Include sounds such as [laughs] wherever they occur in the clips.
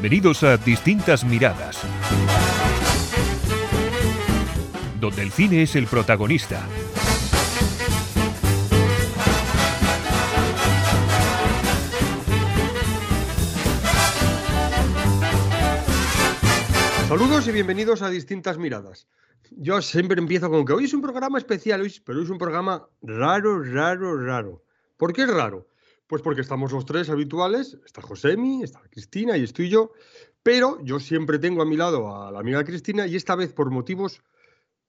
Bienvenidos a Distintas Miradas, donde el cine es el protagonista. Saludos y bienvenidos a Distintas Miradas. Yo siempre empiezo con que hoy es un programa especial, pero hoy es un programa raro, raro, raro. ¿Por qué es raro? Pues porque estamos los tres habituales, está Josemi, está Cristina y estoy yo, pero yo siempre tengo a mi lado a la amiga Cristina y esta vez por motivos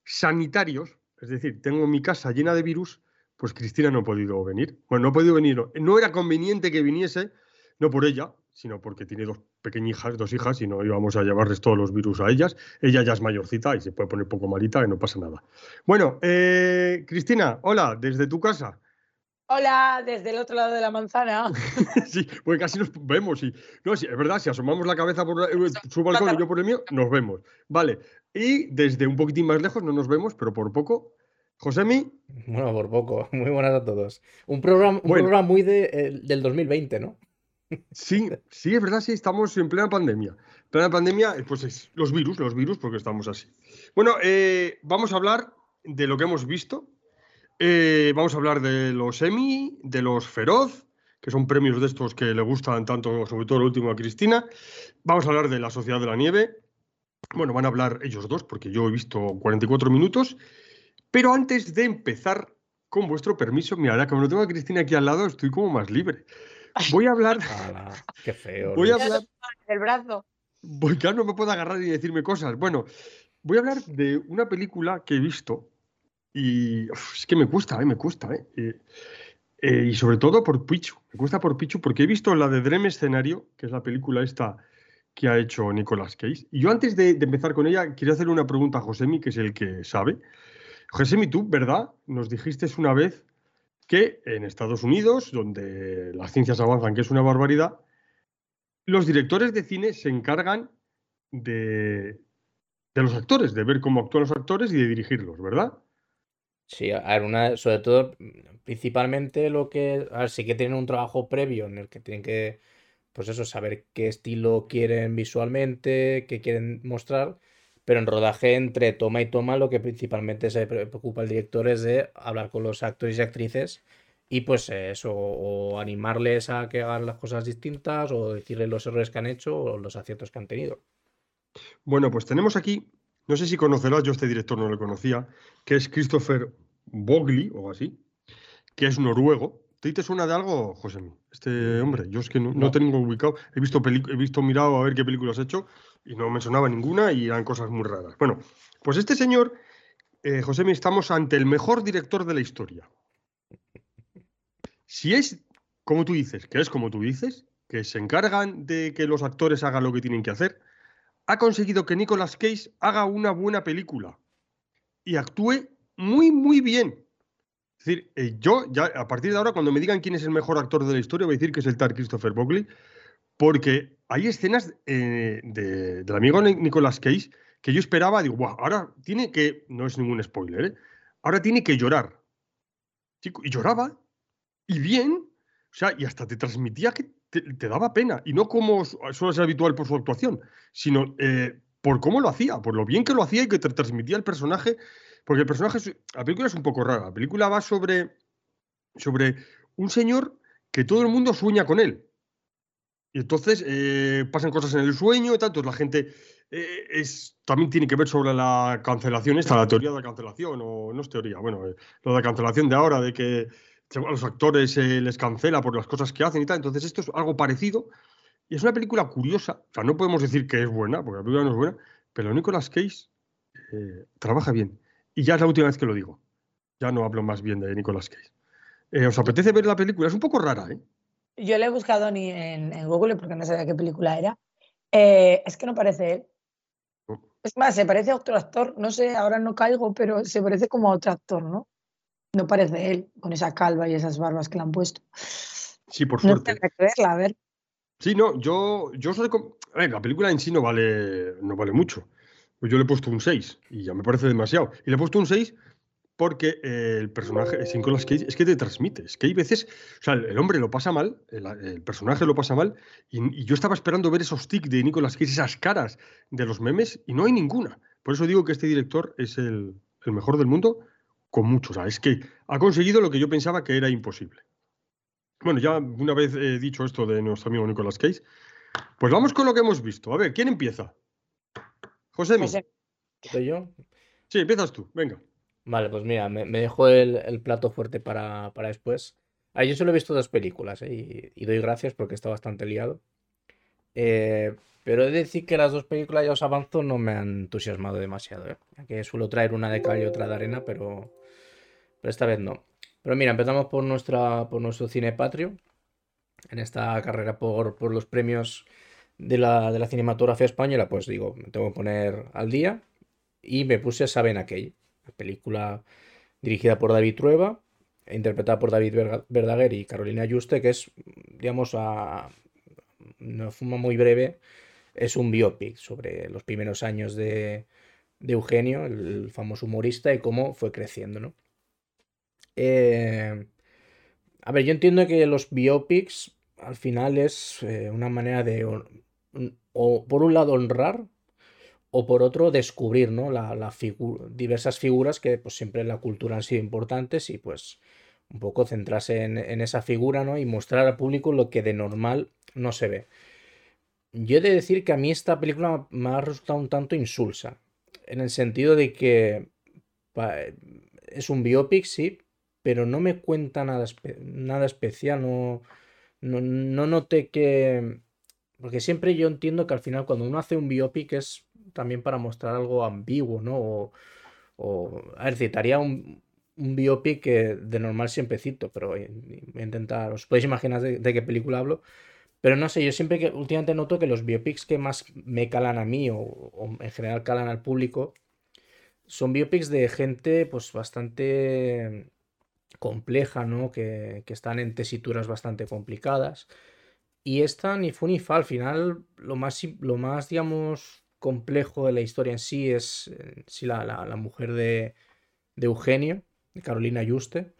sanitarios, es decir, tengo mi casa llena de virus, pues Cristina no ha podido venir. Bueno, no ha podido venir, no, era conveniente que viniese, no por ella, sino porque tiene dos pequeñijas, dos hijas, y no íbamos a llevarles todos los virus a ellas. Ella ya es mayorcita y se puede poner poco malita y no pasa nada. Bueno, eh, Cristina, hola, desde tu casa. Hola, desde el otro lado de la manzana. [laughs] sí, pues casi nos vemos. Y, no, sí, es verdad, si asomamos la cabeza por eh, su balcón y yo por el mío, nos vemos. Vale. Y desde un poquitín más lejos no nos vemos, pero por poco. Josemi. Bueno, por poco. [laughs] Muy buenas a todos. Un programa, un programa muy de, del 2020, ¿no? Sí, sí, es verdad, sí, estamos en plena pandemia. En plena pandemia, eh, pues es los virus, los virus, porque estamos así. Bueno, eh, vamos a hablar de lo que hemos visto eh, vamos a hablar de los Emmy, de los Feroz, que son premios de estos que le gustan tanto, sobre todo el último a Cristina. Vamos a hablar de la Sociedad de la Nieve. Bueno, van a hablar ellos dos, porque yo he visto 44 minutos. Pero antes de empezar, con vuestro permiso, mira, ahora como no tengo a Cristina aquí al lado, estoy como más libre. Voy a hablar. [laughs] qué feo. Voy a hablar. El brazo. Voy, no me puedo agarrar y decirme cosas. Bueno, voy a hablar de una película que he visto y es que me cuesta, ¿eh? me cuesta. ¿eh? ¿eh? y sobre todo por Pichu. Me cuesta por Pichu porque he visto la de Dream Escenario, que es la película esta que ha hecho Nicolas Cage. Y yo antes de, empezar con ella, quería hacer una pregunta a Josemi, que es el que sabe. Josemi, tú, ¿verdad? Nos dijiste una vez que en Estados Unidos, donde las ciencias avanzan, que es una barbaridad, los directores de cine se encargan de, de los actores, de ver cómo actúan los actores y de dirigirlos, ¿verdad? Sí, a una, sobre todo, principalmente lo que, ver, sí que tienen un trabajo previo en el que tienen que, pues eso, saber qué estilo quieren visualmente, qué quieren mostrar, pero en rodaje entre toma y toma lo que principalmente se preocupa el director es de hablar con los actores y actrices y pues eso, o animarles a que hagan las cosas distintas o decirles los errores que han hecho o los aciertos que han tenido. Bueno, pues tenemos aquí no sé si conocerás, yo este director no lo conocía, que es Christopher Bogli o así, que es noruego. ¿Te, te suena de algo, José? Este hombre, yo es que no, tengo ubicado. He visto, he visto mirado a ver qué películas ha hecho y no me sonaba ninguna y eran cosas muy raras. Bueno, pues este señor, eh, José, estamos ante el mejor director de la historia. Si es como tú dices, que es como tú dices, que se encargan de que los actores hagan lo que tienen que hacer, ha conseguido que Nicolas Cage haga una buena película y actúe muy, muy bien. Es decir, eh, yo ya a partir de ahora, cuando me digan quién es el mejor actor de la historia, voy a decir que es el tal Christopher Buckley, porque hay escenas eh, de, del amigo Nicolas Cage que yo esperaba, digo, ahora tiene que, no es ningún spoiler, ¿eh? ahora tiene que llorar. y lloraba, y bien, o sea, y hasta te transmitía que te, daba pena. Y no como suele ser habitual por su actuación, sino eh, por cómo lo hacía, por lo bien que lo hacía y que te transmitía el personaje. Porque el personaje, la película es un poco rara. La película va sobre, sobre un señor que todo el mundo sueña con él. Y entonces eh, pasan cosas en el sueño y. Entonces la gente eh, es, también tiene que ver sobre la cancelación esta, la teoría de la cancelación, o no es teoría, bueno, lo de la cancelación de ahora, de que a los actores se les cancela por las cosas que hacen y tal. Entonces, esto es algo parecido. Y es una película curiosa. O sea, no podemos decir que es buena, porque la película no es buena, pero Nicolas Cage eh, trabaja bien. Y ya es la última vez que lo digo. Ya no hablo más bien de Nicolas Cage. Eh, ¿Os apetece ver la película? Es un poco rara, ¿eh? Yo le he buscado en, en Google porque no sabía qué película era. Eh, es que no parece él. Es más, se parece a otro actor. No sé, ahora no caigo, pero se parece como a otro actor, ¿no? No parece él, con esa calva y esas barbas que le han puesto. Sí, por suerte. No que verla, a ver. Sí, no, yo, yo soy. A ver, la película en sí no vale, no vale mucho. Pues yo le he puesto un 6 y ya me parece demasiado. Y le he puesto un 6 porque eh, el personaje, es Nicolas Cage, es que te transmite. Es que hay veces, o sea, el, hombre lo pasa mal, el, personaje lo pasa mal, y, yo estaba esperando ver esos tics de Nicolas Cage, esas caras de los memes, y no hay ninguna. Por eso digo que este director es el, mejor del mundo, con mucho. O sea, es que ha conseguido lo que yo pensaba que era imposible. Bueno, ya una vez he dicho esto de nuestro amigo Nicolas Cage, pues vamos con lo que hemos visto. A ver, ¿quién empieza? José. ¿Soy yo? Sí, empiezas tú, venga. Vale, pues mira, me, dejo el, plato fuerte para, después. Ah, yo solo he visto dos películas ¿eh? y, doy gracias porque está bastante liado. Eh, pero he de decir que las dos películas, ya os avanzo, no me han entusiasmado demasiado. ¿eh? Que suelo traer una de cal y otra de arena, pero, pero esta vez no. Pero mira, empezamos por, nuestra, por nuestro cine patrio. En esta carrera por, por los premios de la, de la cinematografía española, pues digo, me tengo que poner al día. Y me puse Saben aquel película dirigida por David Trueba, e interpretada por David Verdaguer y Carolina Juste, que es, digamos, a una forma muy breve, es un biopic sobre los primeros años de, Eugenio, el famoso humorista, y cómo fue creciendo, ¿no? Eh, a ver, yo entiendo que los biopics al final es eh, una manera de, o, por un lado, honrar o por otro descubrir ¿no? la, diversas figuras que pues, siempre en la cultura han sido importantes y pues un poco centrarse en, esa figura ¿no? y mostrar al público lo que de normal no se ve. Yo he de decir que a mí esta película me ha resultado un tanto insulsa, en el sentido de que es un biopic, sí, pero no me cuenta nada, nada especial, no, no, no noté que... Porque siempre yo entiendo que al final cuando uno hace un biopic es también para mostrar algo ambiguo, ¿no? O, a ver, citaría un, un biopic que de normal siempre cito, pero voy a intentar, os podéis imaginar de, qué película hablo, pero no sé, yo siempre que últimamente noto que los biopics que más me calan a mí o, en general calan al público son biopics de gente pues bastante compleja, ¿no? Que, que están en tesituras bastante complicadas. Y esta ni fu ni fa, al final lo más, lo más digamos, complejo de la historia en sí es eh, la, mujer de, Eugenio, de Carolina Yuste,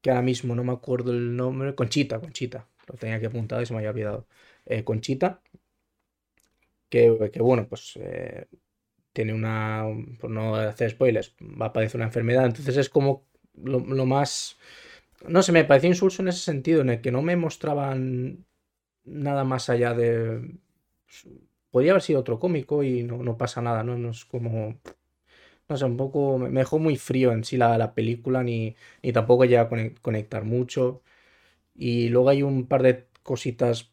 que ahora mismo no me acuerdo el nombre, Conchita, Conchita, lo tenía que apuntar y se me había olvidado. Eh, Conchita, que, bueno, pues eh, tiene una, por no hacer spoilers, va a padecer una enfermedad, entonces es como lo, más... No sé, me pareció insulso en ese sentido, en el que no me mostraban nada más allá de podría haber sido otro cómico y no, pasa nada, ¿no? No es como. No sé, un poco. Me dejó muy frío en sí la, la película, ni, ni tampoco llega a conectar mucho. Y luego hay un par de cositas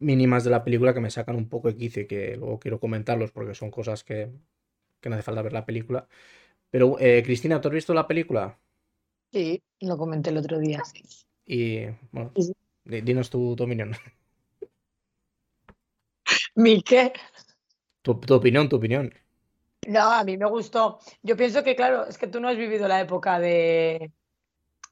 mínimas de la película que me sacan un poco de quicio y que luego quiero comentarlos porque son cosas que, no hace falta ver la película. Pero, eh, Cristina, ¿tú has visto la película? Sí, lo comenté el otro día, sí. Y, bueno, dinos tu, tu opinión. [laughs] ¿Mi qué? Tu, opinión, tu opinión. No, a mí me gustó. Yo pienso que, claro, es que tú no has vivido la época de,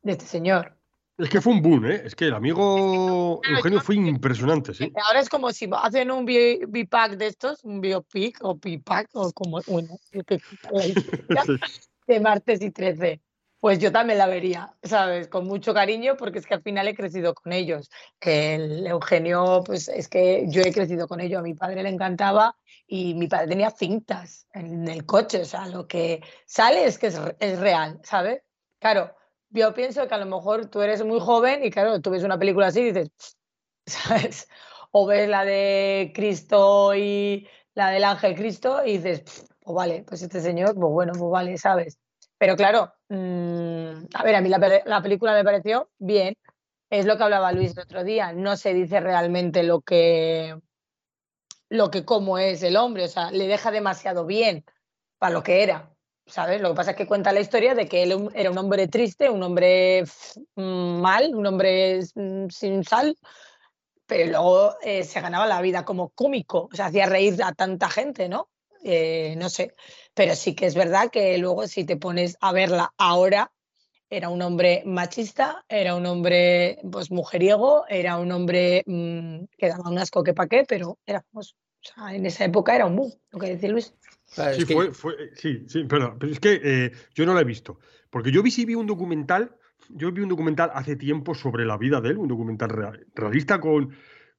de este señor. Es que fue un boom, ¿eh? Es que el amigo Eugenio fue impresionante, sí. Ahora es como si hacen un bipack de estos, un biopic o bipack o como, bueno, [laughs] [laughs] de martes y 13 pues yo también la vería, ¿sabes? Con mucho cariño, porque es que al final he crecido con ellos. El Eugenio, pues es que yo he crecido con ellos, a mi padre le encantaba y mi padre tenía cintas en el coche, o sea, lo que sale es que es, real, ¿sabes? Claro, yo pienso que a lo mejor tú eres muy joven y claro, tú ves una película así y dices, [laughs] ¿sabes? O ves la de Cristo y la del ángel Cristo y dices, pues vale, pues este señor, pues bueno, pues vale, ¿sabes? Pero claro, mm, a ver, a mí la, película me pareció bien. Es lo que hablaba Luis el otro día. No se dice realmente lo que, lo que cómo es el hombre. O sea, le deja demasiado bien para lo que era. ¿Sabes? Lo que pasa es que cuenta la historia de que él era un hombre triste, un hombre mm, mal, un hombre mm, sin sal, pero luego eh, se ganaba la vida como cómico, o sea, hacía reír a tanta gente, ¿no? Eh, no sé, pero sí que es verdad que luego si te pones a verla ahora, era un hombre machista, era un hombre pues mujeriego, era un hombre mm, que daba un asco que pa' qué, pero era, pues, en esa época era un boom, lo que decía Luis. sí, fue, sí, sí, pero, pero, es que eh, yo no la he visto. Porque yo vi, sí vi un documental, yo vi un documental hace tiempo sobre la vida de él, un documental realista con,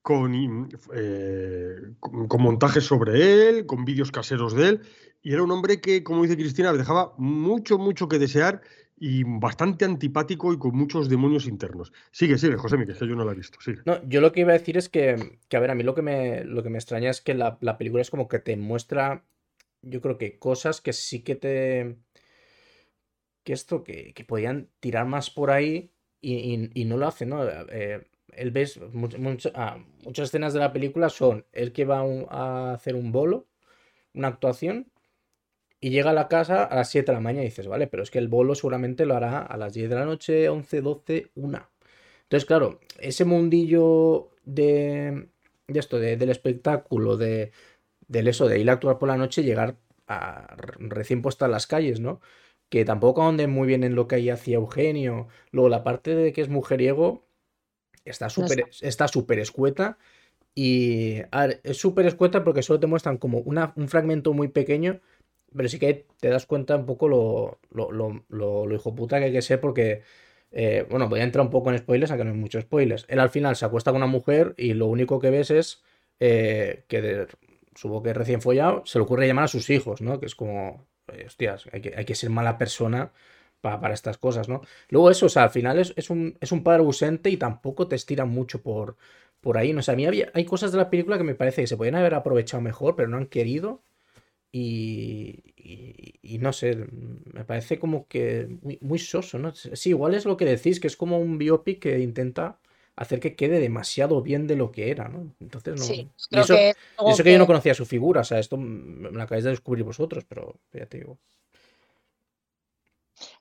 con, eh, con, montajes sobre él, con vídeos caseros de él, y era un hombre que, como dice Cristina, dejaba mucho, mucho que desear y bastante antipático y con muchos demonios internos. Sigue, sigue, José Miguel, que yo no la he visto. No, yo lo que iba a decir es que, a ver, a mí lo que me, lo que me extraña es que la, la película es como que te muestra, yo creo que cosas que sí que te... que esto, que, que podían tirar más por ahí y, y, no lo hacen, ¿no? Eh, él ves, ah, muchas escenas de la película son él que va a hacer un bolo, una actuación, y llega a la casa a las 7 de la mañana y dices, vale, pero es que el bolo seguramente lo hará a las 10 de la noche, 11, 12, 1. Entonces, claro, ese mundillo de, de esto, del espectáculo, de, del eso, de ir a actuar por la noche, llegar a, recién puesta en las calles, ¿no? Que tampoco ande muy bien en lo que ahí hacía Eugenio. Luego, la parte de que es mujeriego está súper está súper escueta. Y es súper escueta porque solo te muestran como una, un fragmento muy pequeño pero sí que te das cuenta un poco lo, lo, lo, lo, hijo puta que hay que ser porque, eh, bueno, voy a entrar un poco en spoilers, aunque no hay muchos spoilers. Él al final se acuesta con una mujer y lo único que ves es eh, que, de, supongo que recién follado, se le ocurre llamar a sus hijos, ¿no? Que es como, hostias, hay que, hay que ser mala persona para, para, estas cosas, ¿no? Luego eso, o sea, al final es, es, un, es un padre ausente y tampoco te estiran mucho por, por ahí, ¿no? O sea, a mí había, hay cosas de la película que me parece que se podrían haber aprovechado mejor, pero no han querido. Y, no sé, me parece como que muy, soso, ¿no? Sí, igual es lo que decís, que es como un biopic que intenta hacer que quede demasiado bien de lo que era, ¿no? Entonces no. Sí, eso, que, eso que, yo no conocía su figura, o sea, esto me lo acabáis de descubrir vosotros, pero ya te digo.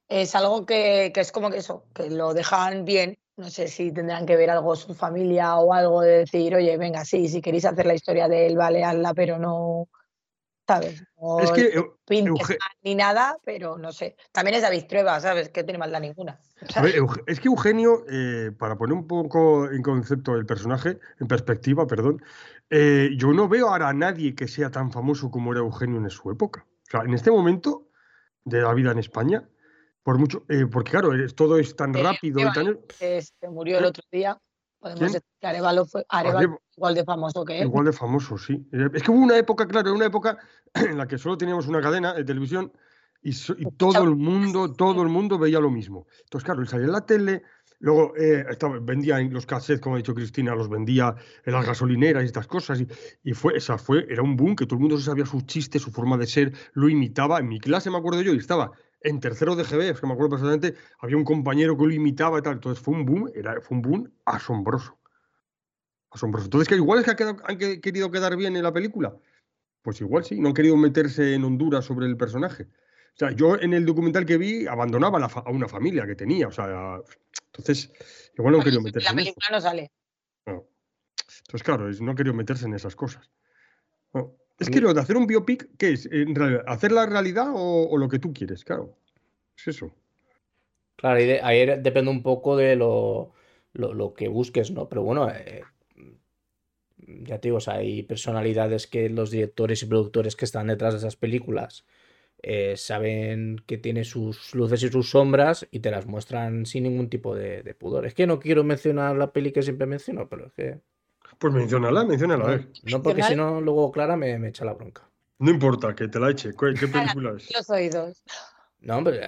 Es algo que, que, es como que eso, que lo dejan bien. No sé si tendrán que ver algo su familia o algo de decir, oye, venga, sí, si queréis hacer la historia de él, vale, hazla, pero no, ¿sabes? es que ni nada, pero no sé. También es David Trueba, ¿sabes? Que tiene maldad ninguna. [laughs] es que Eugenio, eh, para poner un poco en concepto el personaje, en perspectiva, perdón, eh, yo no veo ahora a nadie que sea tan famoso como era Eugenio en su época. O sea, en este momento de la vida en España, por mucho, eh, porque claro, todo es tan rápido y tan... Se murió el otro día. Podemos decir que Arevalo fue igual de famoso que él. Igual de famoso, sí. Eh, es que hubo una época, claro, una época [clears throat] en la que solo teníamos una cadena de televisión y, todo el mundo, todo el mundo veía lo mismo. Entonces, claro, él salía en la tele, luego eh, estaba, vendía los cassettes, como ha dicho Cristina, los vendía en las gasolineras y estas cosas. Y, y, fue, esa fue, era un boom que todo el mundo se sabía sus chistes, su forma de ser, lo imitaba. En mi clase me acuerdo yo y estaba en tercero de GB, es que me acuerdo perfectamente, había un compañero que lo imitaba y tal. Entonces fue un boom, era, fue un boom asombroso. Asombroso. Entonces, que igual es que han querido quedar bien en la película. Pues igual sí, no han querido meterse en Honduras sobre el personaje. O sea, yo en el documental que vi abandonaba a una familia que tenía. O sea, entonces, igual no han querido meterse. La película no sale. Entonces, claro, no han querido meterse en esas cosas. Es que lo de hacer un biopic, ¿qué es? ¿Hacer la realidad o, lo que tú quieres? Claro. Es eso. Claro, ahí, depende un poco de lo, que busques, ¿no? Pero bueno, eh, ya te digo, hay personalidades que los directores y productores que están detrás de esas películas eh, saben que tiene sus luces y sus sombras y te las muestran sin ningún tipo de, de pudor. Es que no quiero mencionar la peli que siempre menciono, pero es que pues menciónala, menciónala. No, porque si no, luego Clara me, echa la bronca. No importa, que te la eche. ¿Qué, [laughs] película es? Los oídos. No, hombre,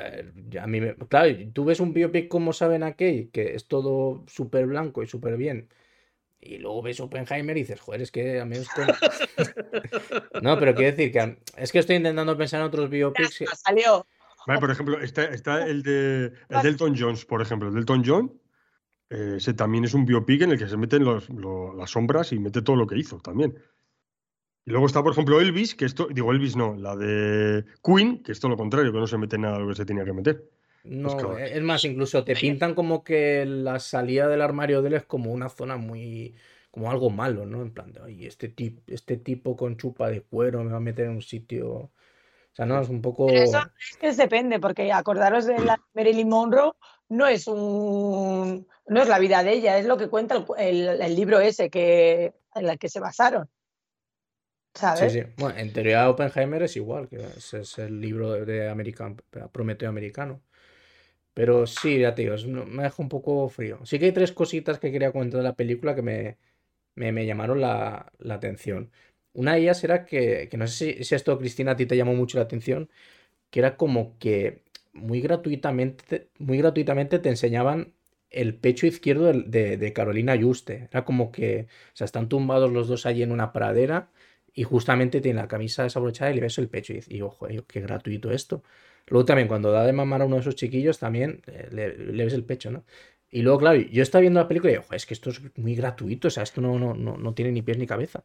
a mí me... Claro, tú ves un biopic como saben aquí, que es todo súper blanco y súper bien. Y luego ves Oppenheimer y dices, joder, es que a mí esto... [laughs] no, pero quiero decir que es que estoy intentando pensar en otros biopics. Salió. Vale, por ejemplo, está, está el de el Delton Jones, por ejemplo. El Delton John ese también es un biopic en el que se meten las sombras y mete todo lo que hizo también. Y luego está, por ejemplo, Elvis, que esto, digo Elvis no, la de Queen, que es todo lo contrario, que no se mete nada de lo que se tenía que meter. No, es más, incluso te pintan como que la salida del armario de él es como una zona muy. como algo malo, ¿no? En plan, de, este, tipo, este tipo con chupa de cuero me va a meter en un sitio. O sea, no, es un poco. eso es que depende, porque acordaros de la Marilyn Monroe, no es un no es la vida de ella, es lo que cuenta el, libro ese que, en el que se basaron. ¿Sabes? Sí, sí. Bueno, en teoría Oppenheimer es igual, que es, es el libro de American, Prometeo americano. Pero sí, ya te digo, me deja un poco frío. Sí que hay tres cositas que quería comentar de la película que me, me, llamaron la, atención. Una de ellas era que, que no sé si, si, esto, Cristina, a ti te llamó mucho la atención, que era como que muy gratuitamente, muy gratuitamente te enseñaban el pecho izquierdo de, Carolina Yuste. Era como que, o sea, están tumbados los dos allí en una pradera y justamente tiene la camisa desabrochada y le ves el pecho. Y, y ojo, qué gratuito esto. Luego también cuando da de mamar a uno de esos chiquillos también eh, le, ves el pecho, ¿no? Y luego, claro, yo estaba viendo la película y digo, es que esto es muy gratuito, o sea, esto no, no, no, no tiene ni pies ni cabeza.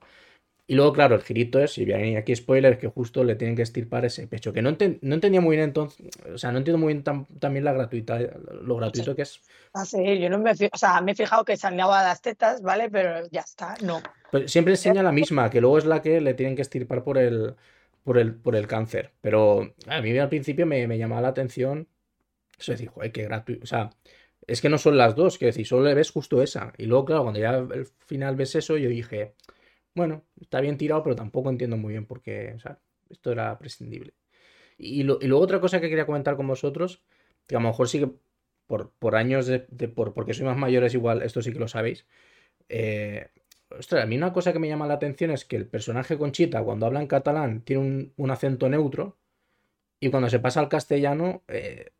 Y luego, claro, el girito es, y viene aquí spoiler, que justo le tienen que estirpar ese pecho. Que no, no entendía muy bien entonces, o sea, no entiendo muy bien también la gratuita, lo gratuito que es. Ah, sí, yo no me, o sea, me he fijado que saneaba las tetas, ¿vale? Pero ya está, no. Pues siempre enseña la misma, que luego es la que le tienen que estirpar por el, por el, por el cáncer. Pero a mí al principio me, me llamaba la atención. Eso es decir, joder, qué gratuito. O sea, es que no son las dos, que decir, solo le ves justo esa. Y luego, claro, cuando ya al final ves eso, yo dije bueno, está bien tirado, pero tampoco entiendo muy bien por qué, o sea, esto era prescindible. Y, luego otra cosa que quería comentar con vosotros, que a lo mejor sí que por, por años de, por, porque soy más mayores igual, esto sí que lo sabéis. Eh, ostras, a mí una cosa que me llama la atención es que el personaje Conchita, cuando habla en catalán, tiene un, acento neutro, y cuando se pasa al castellano, eh,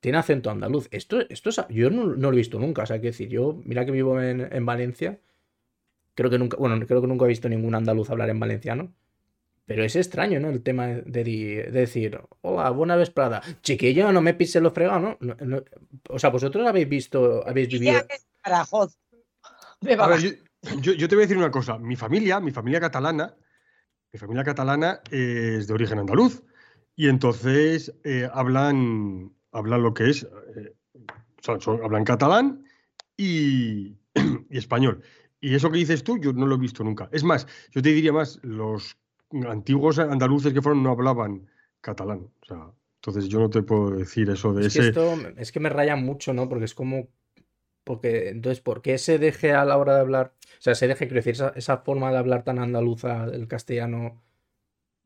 tiene acento andaluz. Esto, esto yo no, lo he visto nunca, o sea, que decir, yo, mira que vivo en, en Valencia, Creo que nunca, bueno, creo que nunca he visto ningún andaluz hablar en valenciano. Pero es extraño, ¿no? El tema de, decir, hola, buena vez Prada. Chiquillo, no me pise lo fregado, ¿no? O sea, vosotros habéis visto, habéis vivido. A ver, yo, yo, te voy a decir una cosa. Mi familia, mi familia catalana, mi familia catalana es de origen andaluz. Y entonces eh, hablan, hablan lo que es, eh, o sea, hablan catalán y, [clears throat] y español. Y eso que dices tú, yo no lo he visto nunca. Es más, yo te diría más, los antiguos andaluces que fueron no hablaban catalán. O sea, entonces yo no te puedo decir eso de es ese. Que esto es que me raya mucho, ¿no? Porque es como. Porque, entonces, ¿por qué se deje a la hora de hablar? O sea, se deje, quiero decir, esa, forma de hablar tan andaluza, el castellano,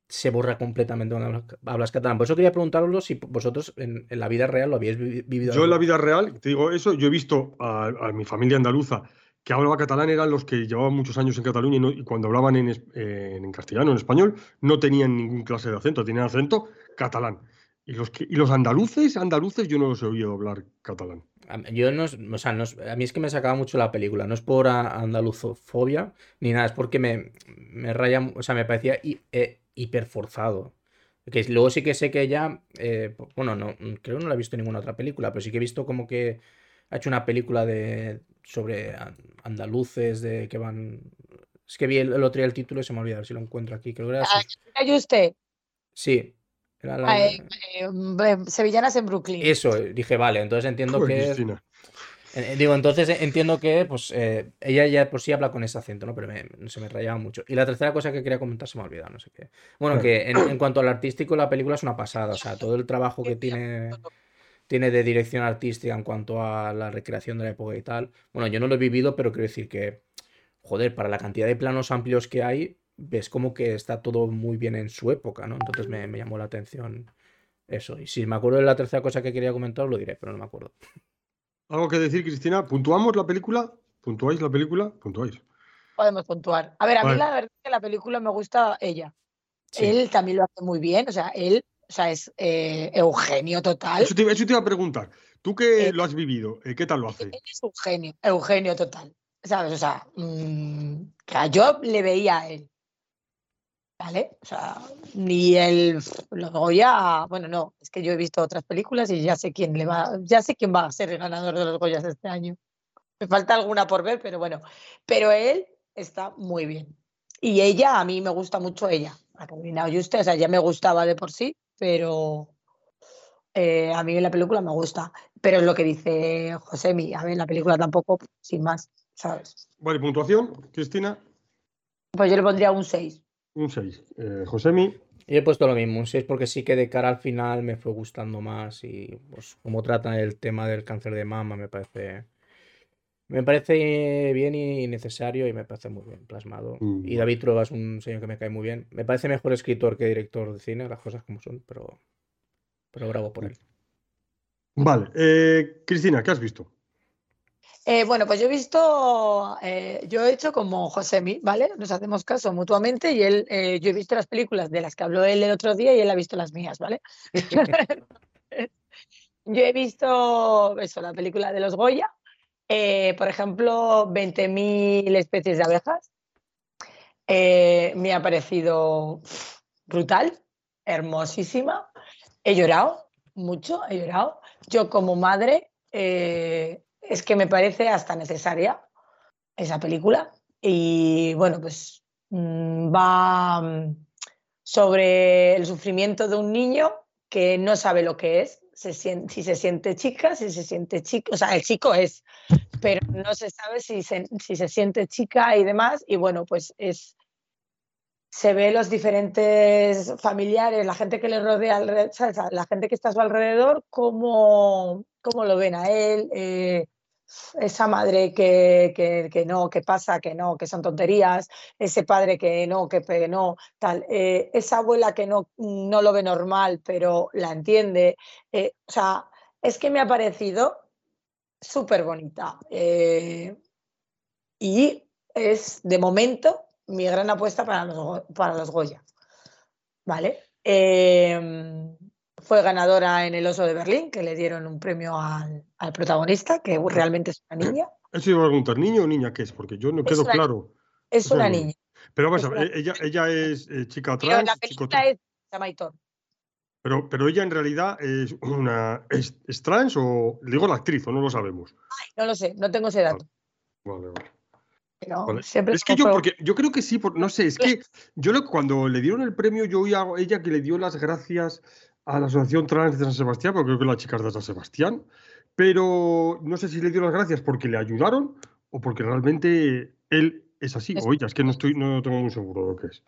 se borra completamente cuando hablas, catalán. Por eso quería preguntaros si vosotros en, la vida real lo habéis vivido. Yo en la vida real, te digo eso, yo he visto a mi familia andaluza que hablaba catalán eran los que llevaban muchos años en Cataluña y, cuando hablaban en, castellano, en español, no tenían ningún clase de acento, tenían acento catalán. Y los, y los andaluces, andaluces, yo no los he oído hablar catalán. Yo no, o sea, a mí es que me sacaba mucho la película, no es por andaluzofobia ni nada, es porque me, me raya, o sea, me parecía eh, hiperforzado. Que luego sí que sé que ella, eh, bueno, no, creo que no la he visto en ninguna otra película, pero sí que he visto como que ha hecho una película de sobre andaluces de que van. Es que vi el, otro día el título y se me olvidó, a ver si lo encuentro aquí. Creo que era ah, usted? Sí. Era la... Ah, eh, eh, sevillanas en Brooklyn. Eso, dije, vale, entonces entiendo que. Eh, digo, entonces entiendo que pues ella ya por sí habla con ese acento, ¿no? Pero se me rayaba mucho. Y la tercera cosa que quería comentar se me ha olvidado, no sé qué. Bueno, que en, en, cuanto al artístico, la película es una pasada. O sea, todo el trabajo que tiene tiene de dirección artística en cuanto a la recreación de la época y tal. Bueno, yo no lo he vivido, pero quiero decir que, joder, para la cantidad de planos amplios que hay, ves como que está todo muy bien en su época, ¿no? Entonces me, llamó la atención eso. Y si me acuerdo de la tercera cosa que quería comentar, lo diré, pero no me acuerdo. ¿Algo que decir, Cristina? ¿Puntuamos la película? ¿Puntuáis la película? Puntuáis. Podemos puntuar. A ver, a mí la verdad es que la película me gusta ella. Él también lo hace muy bien, o sea, él o sea, es eh, Eugenio total. Eso te, iba a preguntar. Tú que eh, lo has vivido, eh, ¿qué tal lo hace? Es Eugenio, Eugenio total. ¿Sabes? O sea, mm, yo le veía a él. ¿Vale? O sea, ni el luego ya, bueno, no, es que yo he visto otras películas y ya sé quién le va, ya sé quién va a ser el ganador de los Goyas este año. Me falta alguna por ver, pero bueno. Pero él está muy bien. Y ella, a mí me gusta mucho ella, a Carolina Oyuste, o sea, ya me gustaba de por sí, pero eh, a mí la película me gusta. Pero es lo que dice Josemi, a ver, la película tampoco, sin más, ¿sabes? Vale, puntuación, Cristina. Pues yo le pondría un 6. Un 6. Eh, Josemi. Yo he puesto lo mismo, un 6 porque sí que de cara al final me fue gustando más y pues como trata el tema del cáncer de mama me parece me parece bien y necesario y me parece muy bien plasmado. Mm, y David Trueba es un señor que me cae muy bien. Me parece mejor escritor que director de cine, las cosas como son, pero, pero bravo por él. Vale. Eh, Cristina, ¿qué has visto? Eh, bueno, pues yo he visto, eh, yo he hecho como Josemi, ¿vale? Nos hacemos caso mutuamente y él, yo he visto las películas de las que habló él el otro día y él ha visto las mías, ¿vale? [laughs] [laughs] yo he visto eso, la película de los Goya, por ejemplo, 20.000 especies de abejas. me ha parecido brutal, hermosísima. He llorado mucho, he llorado. Yo como madre, eh, es que me parece hasta necesaria esa película. Y bueno, pues mm, va mm, sobre el sufrimiento de un niño que no sabe lo que es, si se siente chica, si se siente chico, o sea, el chico es, pero no se sabe si si se siente chica y demás. Y bueno, pues es se ve los diferentes familiares, la gente que le rodea, la gente que está a su alrededor, cómo, cómo lo ven a él, eh, esa madre que, que, no, que pasa, que no, que son tonterías, ese padre que no, que, no, tal, eh, esa abuela que no, no lo ve normal, pero la entiende. Eh, o sea, es que me ha parecido súper bonita. y es, de momento, mi gran apuesta para los, para los Goya. ¿Vale? Fue ganadora en el Oso de Berlín, que le dieron un premio al, protagonista, que realmente es una niña. Eso iba a preguntar, ¿niño o niña qué es? Porque yo no quedo claro. Es una niña. Pero vamos a ver, ella, ella es eh, chica trans. la película es Pero, pero ella en realidad es una es, trans o digo la actriz o no lo sabemos. no lo sé, no tengo ese dato. vale. vale es que yo, porque yo creo que sí, no sé, es que yo cuando le dieron el premio, yo oí a ella que le dio las gracias a la Asociación Trans de San Sebastián, porque creo que la chica es de San Sebastián, pero no sé si le dio las gracias porque le ayudaron o porque realmente él es así, o ella, es que no, estoy, no tengo muy seguro de lo que es.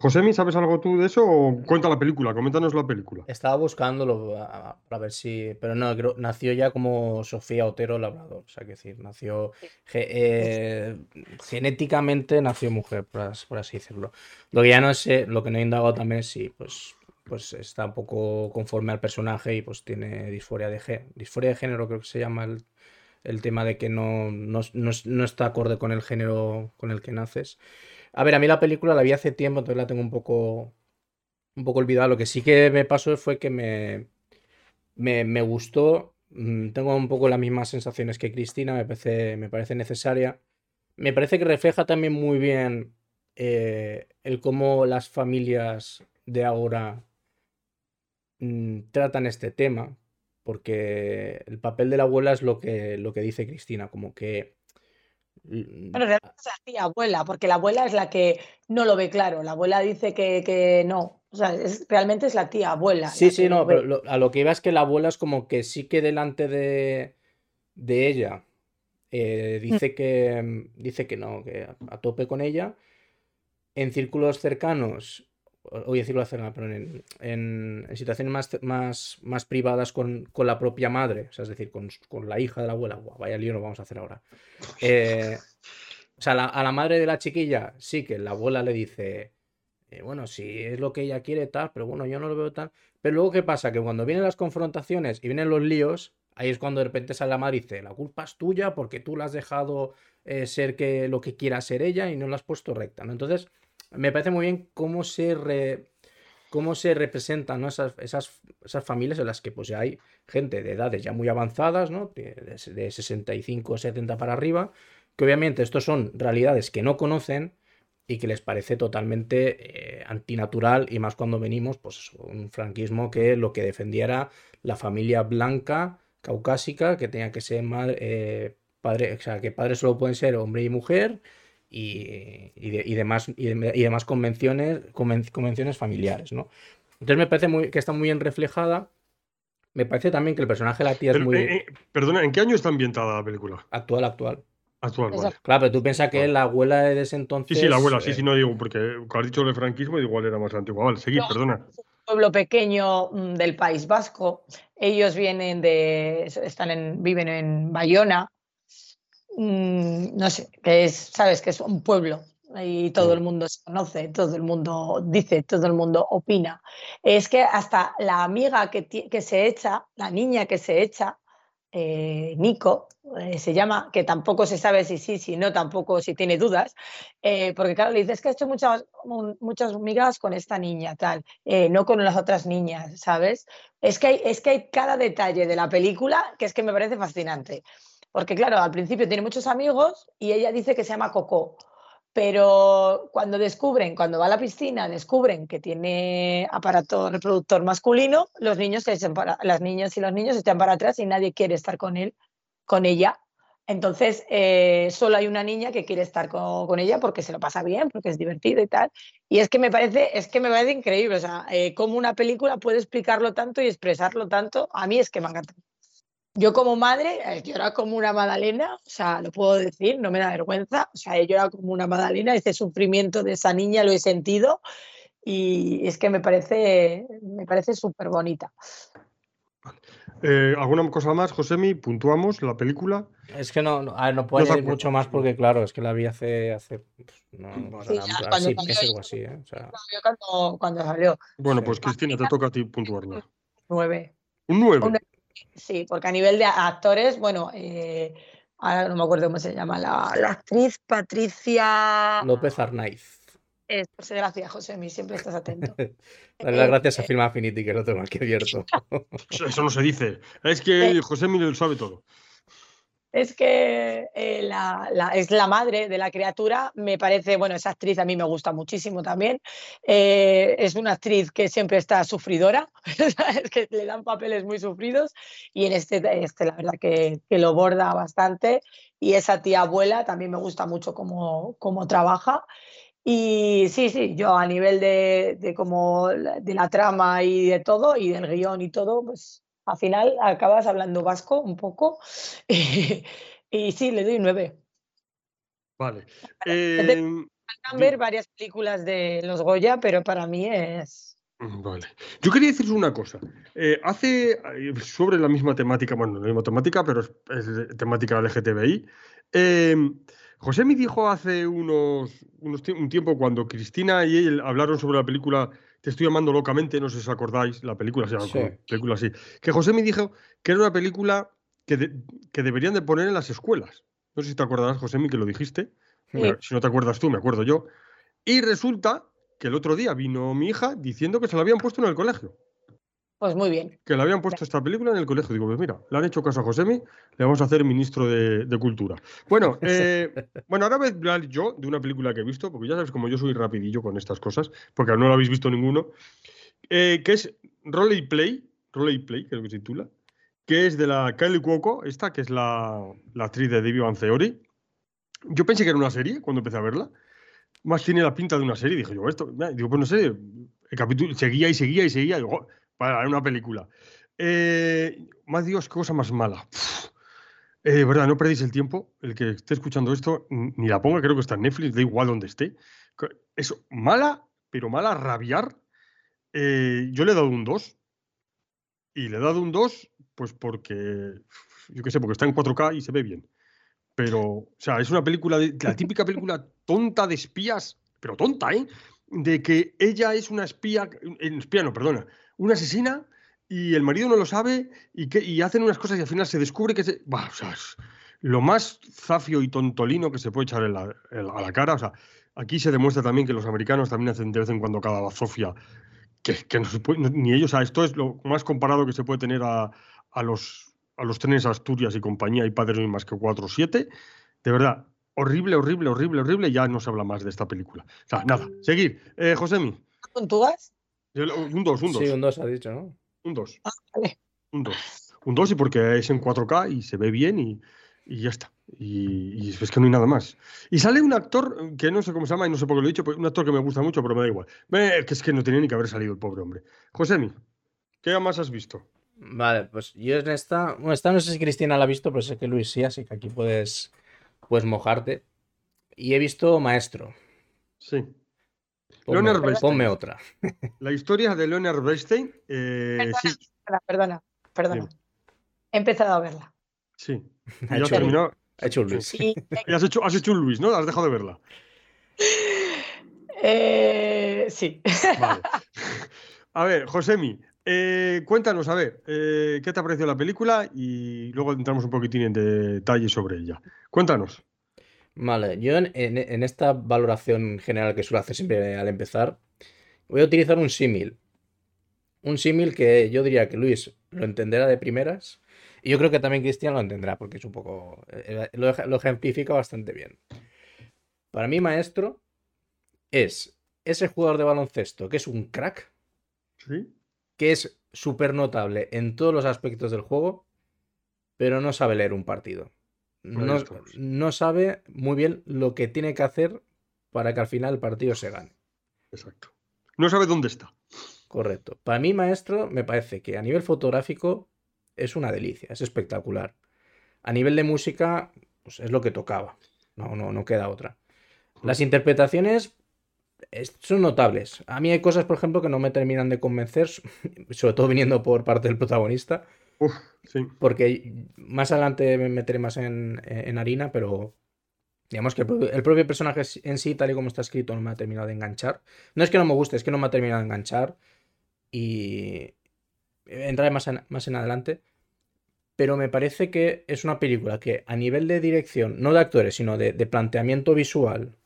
Josemi, ¿sabes algo tú de eso? O cuenta la película, coméntanos la película. Estaba buscándolo para ver si. Pero no, nació ya como Sofía Otero Labrador. O sea, que decir, nació. Eh, genéticamente nació mujer, por, así decirlo. Lo que ya no sé, lo que no he indagado también es si pues, pues está un poco conforme al personaje y pues tiene disforia de género. Disforia de género creo que se llama el, el tema de que no, no, no está acorde con el género con el que naces. A ver, a mí la película la vi hace tiempo, entonces la tengo un poco, un poco olvidada. Lo que sí que me pasó fue que me, me, gustó. Mm, tengo un poco las mismas sensaciones que Cristina, me parece, me parece necesaria. Me parece que refleja también muy bien eh, el cómo las familias de ahora mm, tratan este tema, porque el papel de la abuela es lo que, lo que dice Cristina, como que pero realmente es la tía abuela, porque la abuela es la que no lo ve claro. La abuela dice que, no. O sea, realmente es la tía abuela. Sí, sí, no, pero a lo que iba es que la abuela es como que sí que delante de, de ella eh, mm. dice, que, dice que no, que a tope con ella. En círculos cercanos voy a decirlo pero en, en, situaciones más, más, más privadas con, la propia madre, o sea, es decir, con, la hija de la abuela, vaya lío lo vamos a hacer ahora. [laughs] Eh, o sea, a la madre de la chiquilla, sí que la abuela le dice, eh, bueno, si es lo que ella quiere, tal, pero bueno, yo no lo veo tal. Pero luego, ¿qué pasa? Que cuando vienen las confrontaciones y vienen los líos, ahí es cuando de repente sale la madre y dice, la culpa es tuya porque tú la has dejado eh, ser que lo que quiera ser ella y no la has puesto recta, ¿no? Entonces me parece muy bien cómo se, cómo se representan esas, esas, esas, familias en las que pues ya hay gente de edades ya muy avanzadas, ¿no? de, de 65 70 para arriba, que obviamente estos son realidades que no conocen y que les parece totalmente eh, antinatural y más cuando venimos, pues un franquismo que lo que defendiera la familia blanca, caucásica, que tenía que ser madre, eh, padre, o sea, que padres solo pueden ser hombre y mujer y, y, demás, y, demás convenciones, convenciones familiares, ¿no? Entonces me parece muy, que está muy bien reflejada. Me parece también que el personaje de la tía es muy. Eh, eh, perdona, ¿en qué año está ambientada la película? Actual, actual. Actual, vale. Claro, pero tú piensas que la abuela de ese entonces. Sí, sí, la abuela, sí, sí, no digo, porque has dicho el franquismo, igual era más antiguo. Vale, seguid, perdona. un pueblo pequeño mm, del País Vasco. Ellos vienen de. están en, viven en Bayona Mm, no sé, que es, sabes, que es un pueblo, y todo el mundo se conoce, todo el mundo dice, todo el mundo opina. Es que hasta la amiga que, que se echa, la niña que se echa, eh, Nico, eh, se llama, que tampoco se sabe si sí, si no, tampoco si tiene dudas, eh, porque claro, le dices que he hecho muchas, muchas amigas con esta niña, tal, no con las otras niñas, ¿sabes? Es que, hay, es que hay cada detalle de la película que es que me parece fascinante. Porque claro, al principio tiene muchos amigos y ella dice que se llama Coco pero cuando descubren, cuando va a la piscina, descubren que tiene aparato reproductor masculino, los niños se las niñas y los niños se echan para atrás y nadie quiere estar con él, con ella. Entonces, eh, solo hay una niña que quiere estar con, ella porque se lo pasa bien, porque es divertido y tal. Y es que me parece, es que me parece increíble, o sea, eh, cómo una película puede explicarlo tanto y expresarlo tanto. A mí es que me encanta. Yo como madre he llorado como una magdalena, o sea, lo puedo decir, no me da vergüenza, o sea, he llorado como una magdalena, ese sufrimiento de esa niña lo he sentido y es que me parece, me parece súper bonita. Eh, ¿Alguna cosa más, Josemi? ¿Puntuamos la película? Es que no, no, puedo añadir mucho más porque, claro, es que la vi hace, hace pues, no, sí, meses o así. ¿eh? O sea... cuando, cuando, salió. Bueno, pues Cristina, te toca a ti puntuar. Nueve. Un nueve. Sí, porque a nivel de actores, bueno, eh, ahora no me acuerdo cómo se llama, la, actriz Patricia López Arnaiz. Pues gracias, José, siempre estás atento. [laughs] Dale las gracias a eh, Film Affinity, que lo tengo aquí abierto. Eso no se dice. Es que eh, José lo sabe todo es que eh, la, es la madre de la criatura, me parece, bueno, esa actriz a mí me gusta muchísimo también, eh, es una actriz que siempre está sufridora, [laughs] es que le dan papeles muy sufridos y en este, este la verdad que, lo borda bastante y esa tía abuela también me gusta mucho cómo, cómo trabaja. Y sí, sí, yo a nivel de, de, como, de la trama y de todo, y del guion y todo, pues al final acabas hablando vasco un poco [laughs] y, sí, le doy nueve. Vale. Eh, ver varias películas de los Goya, pero para mí es... Mm, vale. Yo quería deciros una cosa. Eh, hace eh, sobre la misma temática, bueno, no la misma temática, pero es, temática LGTBI. Eh, José me dijo hace unos, unos, un tiempo cuando Cristina y él hablaron sobre la película te estoy amando locamente, no sé si os acordáis, la película se llama película así. Que José me dijo que era una película que, que, deberían de poner en las escuelas. No sé si te acordarás, José, que lo dijiste. Si no te acuerdas tú, me acuerdo yo. Y resulta que el otro día vino mi hija diciendo que se la habían puesto en el colegio. Pues muy bien. Que le habían puesto esta película en el colegio. Digo, pues mira, le han hecho caso a Josemi, le vamos a hacer ministro de, Cultura. Bueno, [laughs] eh, bueno, ahora voy a hablar yo de una película que he visto, porque ya sabes como yo soy rapidillo con estas cosas, porque no lo habéis visto ninguno, eh, que es Role Play, Role Play, creo que se titula, que es de la Kylie Cuoco, esta, que es la, actriz de Divio Theory. Yo pensé que era una serie cuando empecé a verla. Más tiene la pinta de una serie. Dije yo, esto, digo, pues no sé, el capítulo seguía y seguía y seguía. Digo, para una película. Eh, más Dios, qué cosa más mala. Eh, verdad, no perdéis el tiempo. El que esté escuchando esto, ni la ponga, creo que está en Netflix, da igual donde esté. Es mala, pero mala rabiar. Eh, yo le he dado un 2. Y le he dado un 2, pues porque, yo qué sé, porque está en 4K y se ve bien. Pero, o sea, es una película, de, la típica película tonta de espías, pero tonta, ¿eh? De que ella es una espía, espía no, perdona, una asesina y el marido no lo sabe y, que, y hacen unas cosas y al final se descubre que es lo más zafio y tontolino que se puede echar a la cara. O sea, aquí se demuestra también que los americanos también hacen de vez en cuando cada Sofía, que, que no se puede, ni ellos, o esto es lo más comparado que se puede tener a, a los, a los trenes Asturias y compañía y padres más que 4 o 7. De verdad, horrible, horrible, horrible, horrible. Ya no se habla más de esta película. O sea, nada, seguir. Eh, Josemi. ¿Puntúas? Un 2, un 2. Sí, un 2 ha dicho, ¿no? Un 2. Ah, un 2. Un 2 y porque es en 4K y se ve bien y, y ya está. Y, es que no hay nada más. Y sale un actor que no sé cómo se llama y no sé por qué lo he dicho, un actor que me gusta mucho, pero me da igual. que es que no tenía ni que haber salido el pobre hombre. Josemi, ¿qué más has visto? Vale, pues yo en esta. Bueno, esta no sé si Cristina la ha visto, pero sé que Luis sí, así que aquí puedes, puedes mojarte. Y he visto Maestro. Sí. Ponme, otra. [laughs] La historia de Leonard Bernstein. Eh, perdona, perdona, perdona, He empezado a verla. Sí. Ha hecho, terminado. Ha hecho un Luis. Sí. [laughs] has, hecho, has hecho un Luis, ¿no? Has dejado de verla. Eh, sí. Vale. [laughs] A ver, Josemi, eh, cuéntanos, a ver, eh, ¿qué te ha parecido la película? Y luego entramos un poquitín en detalle sobre ella. Cuéntanos. Vale, yo en, en esta valoración general que suelo hacer siempre al empezar, voy a utilizar un símil. Un símil que yo diría que Luis lo entenderá de primeras. Y yo creo que también Cristian lo entenderá, porque es un poco. Lo, lo ejemplifica bastante bien. Para mí, maestro, es ese jugador de baloncesto que es un crack, que es súper notable en todos los aspectos del juego, pero no sabe leer un partido. No, no, sabe muy bien lo que tiene que hacer para que al final el partido se gane. Exacto. No sabe dónde está. Correcto. Para mí, maestro, me parece que a nivel fotográfico es una delicia, es espectacular. A nivel de música, pues es lo que tocaba. No, no, no queda otra. Las interpretaciones son notables. A mí hay cosas, por ejemplo, que no me terminan de convencer, [laughs] sobre todo viniendo por parte del protagonista. Porque más adelante me meteré más en, harina, pero digamos que el propio, personaje en sí, tal y como está escrito, no me ha terminado de enganchar. No es que no me guste, es que no me ha terminado de enganchar. Y entraré más en, más en adelante. Pero me parece que es una película que a nivel de dirección, no de actores, sino de planteamiento visual,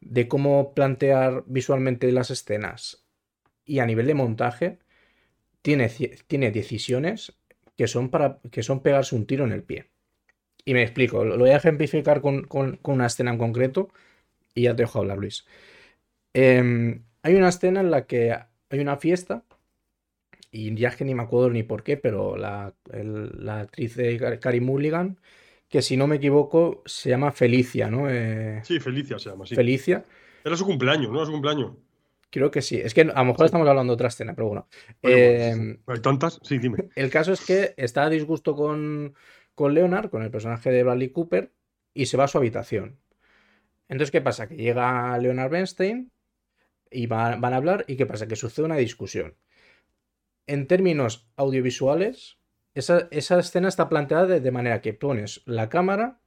de cómo plantear visualmente las escenas y a nivel de montaje, tiene, tiene decisiones que son para que son pegarse un tiro en el pie. Y me explico, lo voy a ejemplificar con, una escena en concreto y ya te dejo hablar, Luis. Em, hay una escena en la que hay una fiesta y ya es que ni me acuerdo ni por qué, pero la, la actriz de Carrie Mulligan que si no me equivoco se llama Felicia, ¿no? Eh, sí, Felicia se llama, sí. Felicia. Era su cumpleaños, ¿no? Era su cumpleaños. Creo que sí. Es que a lo mejor estamos hablando de otra escena, pero bueno. ¿Hay tantas? Sí, dime. El caso es que está a disgusto con, con Leonard, con el personaje de Bradley Cooper, y se va a su habitación. Entonces, ¿qué pasa? Que llega Leonard Bernstein y van a hablar, y ¿qué pasa? Que sucede una discusión. En términos audiovisuales, esa, escena está planteada de, manera que pones la cámara,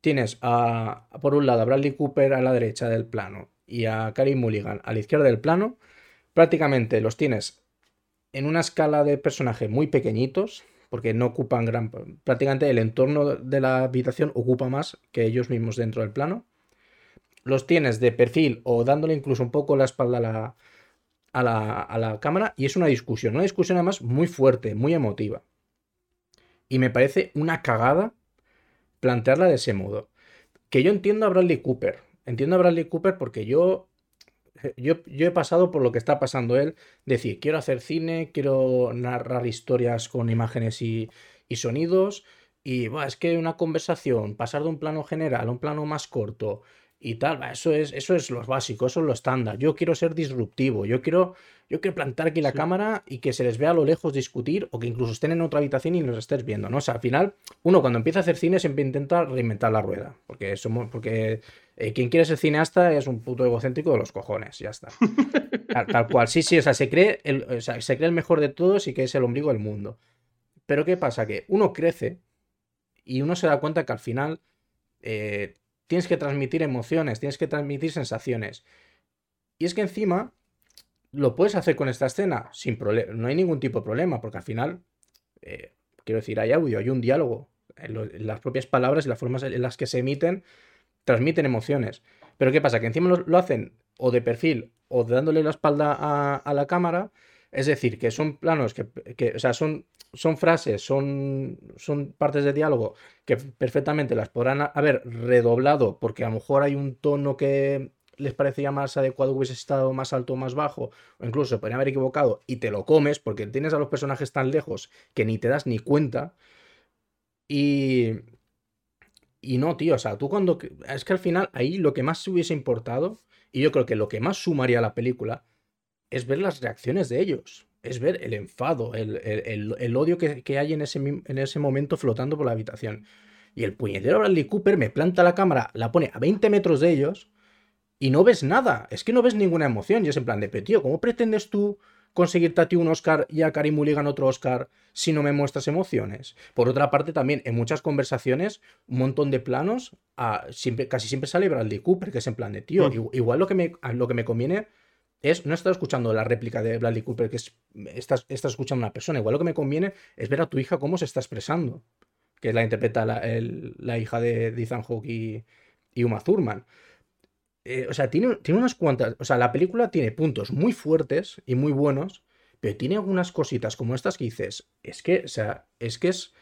tienes a, por un lado a Bradley Cooper a la derecha del plano y a Karim Mulligan a la izquierda del plano, prácticamente los tienes en una escala de personaje muy pequeñitos, porque no ocupan gran... prácticamente el entorno de la habitación ocupa más que ellos mismos dentro del plano. Los tienes de perfil o dándole incluso un poco la espalda a la, a la, cámara y es una discusión, una discusión además muy fuerte, muy emotiva. Y me parece una cagada plantearla de ese modo. Que yo entiendo a Bradley Cooper, entiendo a Bradley Cooper porque yo, yo, yo he pasado por lo que está pasando él, decir, quiero hacer cine, quiero narrar historias con imágenes y, sonidos. Y es que una conversación, pasar de un plano general a un plano más corto, y tal. Eso es, eso es lo básico, eso es lo estándar. Yo quiero ser disruptivo, yo quiero, yo quiero plantar aquí la cámara y que se les vea a lo lejos discutir o que incluso estén en otra habitación y nos estés viendo, ¿no? O sea, al final, uno cuando empieza a hacer cine siempre intenta reinventar la rueda, porque somos, porque eh, quien quiere ser cineasta es un puto egocéntrico de los cojones, ya está. Tal, cual, sí, sí, o sea, se cree, el, se cree el mejor de todos y que es el ombligo del mundo. Pero ¿qué pasa? Que uno crece y uno se da cuenta que al final eh, tienes que transmitir emociones, tienes que transmitir sensaciones. Y es que encima lo puedes hacer con esta escena sin problema, no hay ningún tipo de problema, porque al final, eh, quiero decir, hay audio, hay un diálogo. las propias palabras y las formas en las que se emiten transmiten emociones. Pero ¿qué pasa? Que encima lo, hacen o de perfil o dándole la espalda a la cámara es decir, que son planos que, o sea, son, son frases, son, son partes de diálogo que perfectamente las podrán haber redoblado porque a lo mejor hay un tono que les parecía más adecuado, hubiese estado más alto o más bajo, o incluso se podrían haber equivocado y te lo comes porque tienes a los personajes tan lejos que ni te das ni cuenta. Y, y no, tío, o sea, tú cuando... Es que al final ahí lo que más se hubiese importado, y yo creo que lo que más sumaría a la película, es ver las reacciones de ellos, es ver el enfado, el, odio que, hay en ese, en ese momento flotando por la habitación. Y el puñetero Bradley Cooper me planta la cámara, la pone a 20 metros de ellos y no ves nada. Es que no ves ninguna emoción. Y es en plan de, pero tío, ¿cómo pretendes tú conseguirte a ti un Oscar y a Karim Mulligan otro Oscar si no me muestras emociones? Por otra parte, también en muchas conversaciones, un montón de planos, siempre, casi siempre sale Bradley Cooper, que es en plan de tío. Mm. Igual lo que, me, lo que me conviene es no estar escuchando la réplica de Bradley Cooper, que es, estás, estás escuchando a una persona. Igual lo que me conviene es ver a tu hija cómo se está expresando, que la interpreta la, hija de, Ethan Hawke y, y Uma Thurman. Eh, o sea, tiene, tiene unas cuantas. O sea, la película tiene puntos muy fuertes y muy buenos, pero tiene algunas cositas como estas que dices. Es que, o sea, es que es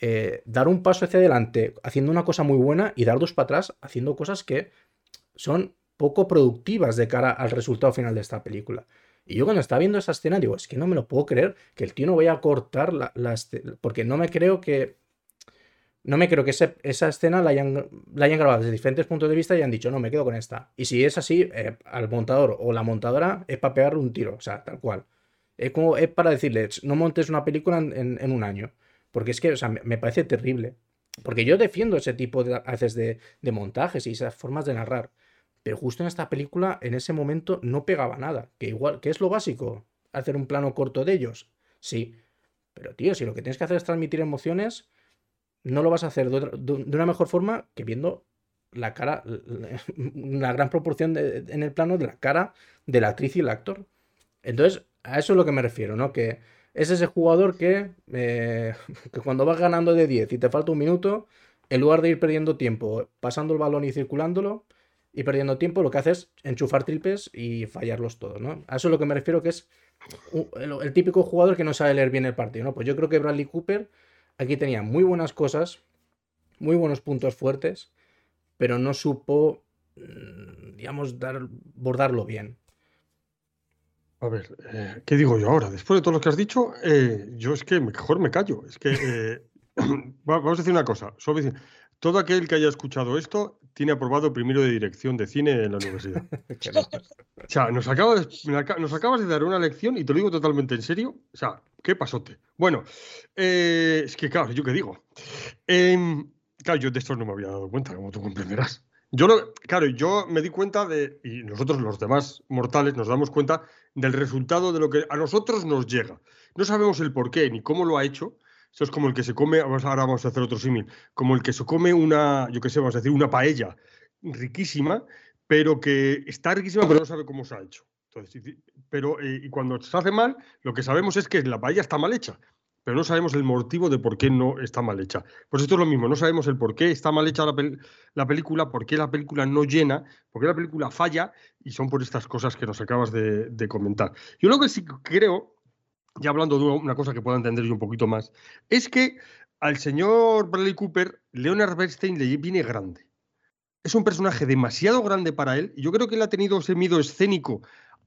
eh, dar un paso hacia adelante haciendo una cosa muy buena y dar dos para atrás haciendo cosas que son poco productivas de cara al resultado final de esta película. Y yo cuando estaba viendo esa escena digo, es que no me lo puedo creer que el tío no vaya a cortar la, la porque no me creo que no me creo que esa escena la hayan, la hayan, grabado desde diferentes puntos de vista y hayan dicho, no, me quedo con esta. Y si es así, eh, al montador o la montadora es para pegarle un tiro, o sea, tal cual. Es como es para decirle, no montes una película en, un año. Porque es que, o sea, me, parece terrible. Porque yo defiendo ese tipo de, haces de, de montajes y esas formas de narrar. Pero justo en esta película, en ese momento, no pegaba nada. Que igual, ¿qué es lo básico? Hacer un plano corto de ellos. Sí. Pero tío, si lo que tienes que hacer es transmitir emociones no lo vas a hacer de, una mejor forma que viendo la cara, [laughs] una gran proporción en el plano de la cara de la actriz y el actor. Entonces, a eso es lo que me refiero, ¿no? Que es ese jugador que, eh, [laughs] que cuando vas ganando de 10 y te falta un minuto, en lugar de ir perdiendo tiempo pasando el balón y circulándolo y perdiendo tiempo, lo que hace es enchufar triples y fallarlos todos, ¿no? A eso es lo que me refiero que es el, el típico jugador que no sabe leer bien el partido, ¿no? Pues yo creo que Bradley Cooper Aquí tenía muy buenas cosas, muy buenos puntos fuertes, pero no supo, mm, digamos, dar, bordarlo bien. A ver, eh, ¿qué digo yo ahora? Después de todo lo que has dicho, eh, yo es que mejor me callo. Es que eh, [coughs] vamos a decir una cosa. todo aquel que haya escuchado esto tiene aprobado primero de dirección de cine en la universidad. [laughs] o sea, nos acabas, nos acabas de dar una lección y te lo digo totalmente en serio. O sea, qué pasote. Bueno, eh, es que claro, yo qué digo. Em, claro, yo de esto no me había dado cuenta, como tú comprenderás. Yo lo, claro, yo me di cuenta de, y nosotros los demás mortales nos damos cuenta del resultado de lo que a nosotros nos llega. No sabemos el por qué ni cómo lo ha hecho, eso es como el que se come, ahora vamos a hacer otro símil, como el que se come una, yo qué sé, vamos a decir, una paella riquísima, pero que está riquísima, pero no sabe cómo se ha hecho. Pero, eh, y cuando se hace mal, lo que sabemos es que la paella está mal hecha, pero no sabemos el motivo de por qué no está mal hecha. Pues esto es lo mismo, no sabemos el por qué está mal hecha la, película, por qué la película no llena, por qué la película falla, y son por estas cosas que nos acabas de, de comentar. Yo lo que sí creo ya hablando de una cosa que pueda entender yo un poquito más, es que al señor Bradley Cooper, Leonard Bernstein le viene grande. Es un personaje demasiado grande para él y yo creo que él ha tenido ese miedo escénico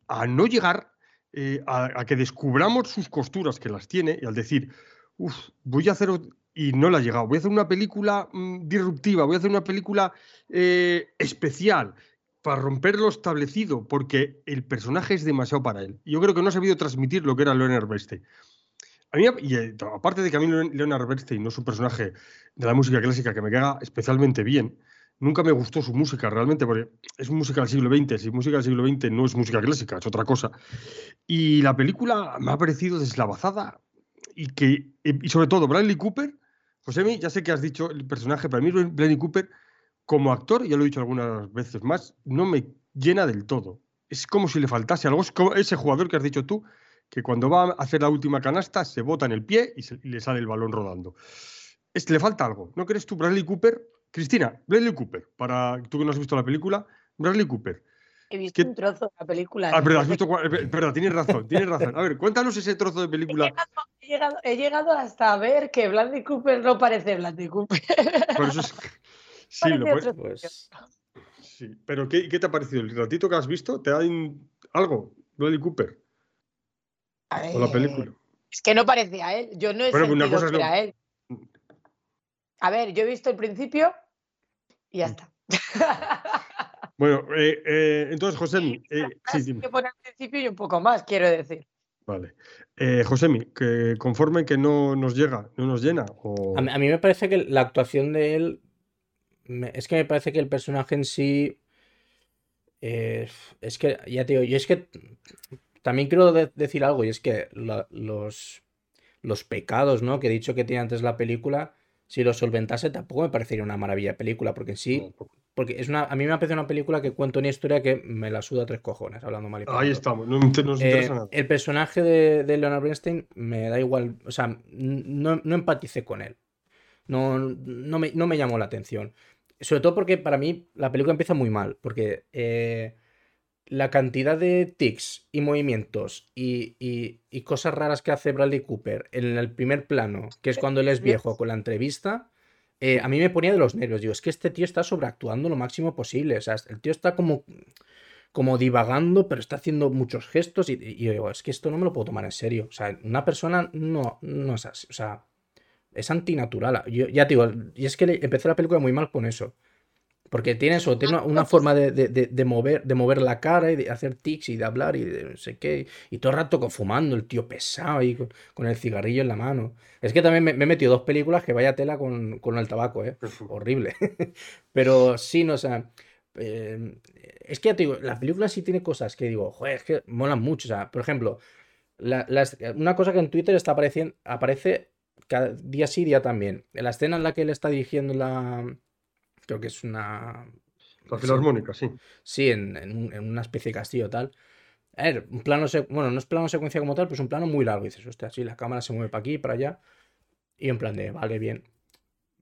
a no llegar, eh, a, que descubramos sus costuras, que las tiene, y al decir, uff, voy a hacer, y no la ha llegado, voy a hacer una película mm, disruptiva, voy a hacer una película eh, especial, para romper lo establecido, porque el personaje es demasiado para él. Yo creo que no ha sabido transmitir lo que era Leonard Bernstein. A mí, eh, aparte de que a mí Leonard Bernstein no es un personaje de la música clásica que me queda especialmente bien, nunca me gustó su música realmente, porque es música del siglo XX, si música del siglo XX no es música clásica, es otra cosa. Y la película me ha parecido deslavazada y que, y sobre todo, Bradley Cooper, José, ya sé que has dicho el personaje, para mí Bradley Cooper como actor, ya lo he dicho algunas veces más, no me llena del todo. Es como si le faltase algo. Es como ese jugador que has dicho tú, que cuando va a hacer la última canasta se bota en el pie y, le sale el balón rodando. Es, le falta algo. ¿No crees tú, Bradley Cooper? Cristina, Bradley Cooper, para tú que no has visto la película, Bradley Cooper. He visto un trozo de la película. Ah, pero has visto. Perdón, [laughs] tienes razón, tienes razón. A ver, cuéntanos ese trozo de película. He llegado, he llegado, hasta ver que Bradley Cooper no parece Bradley Cooper. Por eso es, [laughs] Sí, lo puedes. Pues... Sí, pero ¿qué, te ha parecido? ¿El ratito que has visto te da algo? Bradley Cooper. o la película. Es que no parece a él. Yo no he bueno, pues sentido que era él. A ver, yo he visto el principio y ya mm. está. [laughs] Bueno, eh, eh, entonces, José, [laughs] eh, sí, que poner al principio y un poco más, quiero decir. Vale. Eh, Josemi, que conforme que no nos llega, no nos llena. A, mí, me parece que la actuación de él es que me parece que el personaje en sí. Eh, es que, ya te digo, yo es que también quiero decir algo, y es que los, los pecados, ¿no? Que he dicho que tiene antes la película, si los solventase tampoco me parecería una maravilla película, porque sí, porque es una, a mí me parece una película que cuenta una historia que me la suda tres cojones, hablando mal y Ahí estamos, no, nos interesa eh, nada. El personaje de, de, Leonard Bernstein me da igual, o sea, no, no empaticé con él. No, no, me, no me llamó la atención. Sobre todo porque para mí la película empieza muy mal, porque eh, la cantidad de tics y movimientos y, cosas raras que hace Bradley Cooper en el primer plano, que es cuando él es viejo con la entrevista, eh, a mí me ponía de los nervios. Digo, es que este tío está sobreactuando lo máximo posible. O sea, el tío está como, como divagando, pero está haciendo muchos gestos y, yo digo, es que esto no me lo puedo tomar en serio. O sea, una persona no, no es así. O sea, es antinatural. Yo, ya te digo, y es que empecé la película muy mal con eso. Porque tiene eso, tiene una, forma de, mover, de mover la cara y de hacer tics y de hablar y de no sé qué. Y todo el rato fumando, el tío pesado y con, el cigarrillo en la mano. Es que también me, he metido dos películas que vaya tela con, el tabaco, ¿eh? Horrible. [laughs] Pero sí, no, o sea. Eh, es que ya te digo, la película sí tiene cosas que digo, joder, es que molan mucho. O sea, por ejemplo, una cosa que en Twitter está apareciendo, aparece cada día sí, día también. En la escena en la que él está dirigiendo la creo que es una... La filarmónica, sí. Sí, en, una especie de castillo tal. A ver, un plano, bueno, no es plano secuencia como tal, pues un plano muy largo. Y dices, hostia, sí, la cámara se mueve para aquí, para allá. Y en plan de, vale, bien.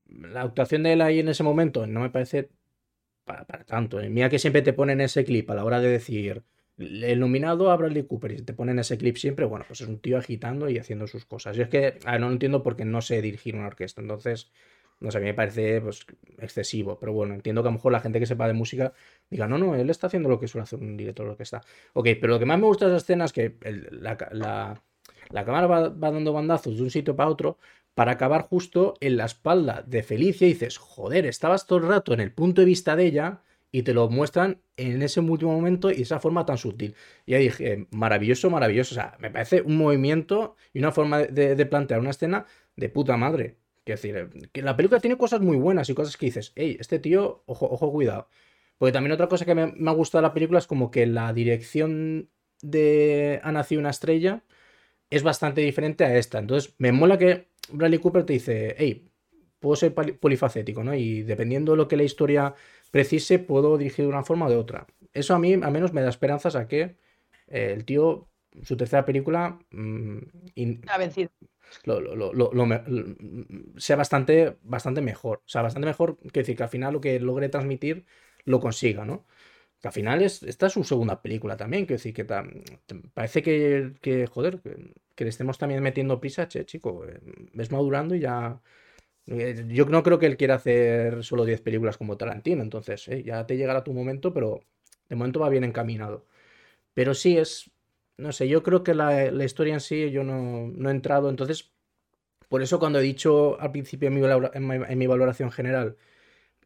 La actuación de él ahí en ese momento no me parece para, tanto. ¿eh? Mira que siempre te ponen ese clip a la hora de decir el nominado a Bradley Cooper y te ponen ese clip siempre, bueno, pues es un tío agitando y haciendo sus cosas. Yo es que no lo entiendo porque no sé dirigir una orquesta. Entonces, no sé, a mí me parece pues, excesivo, pero bueno, entiendo que a lo mejor la gente que sepa de música diga, no, no, él está haciendo lo que suele hacer un director de orquesta. Ok, pero lo que más me gusta de esa escena es que la, cámara va, dando bandazos de un sitio para otro para acabar justo en la espalda de Felicia y dices, joder, estabas todo el rato en el punto de vista de ella y te lo muestran en ese último momento y de esa forma tan sutil. Y ahí dije, maravilloso, maravilloso. O sea, me parece un movimiento y una forma de plantear una escena de puta madre. Quiero decir, eh, que la película tiene cosas muy buenas y cosas que dices, hey, este tío, ojo, ojo, cuidado. Porque también otra cosa que me, ha gustado de la película es como que la dirección de Ha nacido una estrella es bastante diferente a esta. Entonces, me mola que Bradley Cooper te dice, hey, puedo ser polifacético, ¿no? Y dependiendo de lo que la historia precise, puedo dirigir de una forma o de otra. Eso a mí, al menos, me da esperanzas a que eh, el tío, su tercera película... Mm, ha vencido lo, sea bastante, bastante mejor. O sea, bastante mejor que decir que al final lo que logre transmitir lo consiga, ¿no? Que al final es, esta es su segunda película también, quiero decir que parece que, que joder, que, le estemos también metiendo prisa, che, chico, eh, ves madurando y ya... Eh, yo no creo que él quiera hacer solo 10 películas como Tarantino, entonces eh, ya te llegará tu momento, pero de momento va bien encaminado. Pero sí es, no sé, yo creo que la, historia en sí yo no, he entrado, entonces, por eso cuando he dicho al principio en mi, valoración general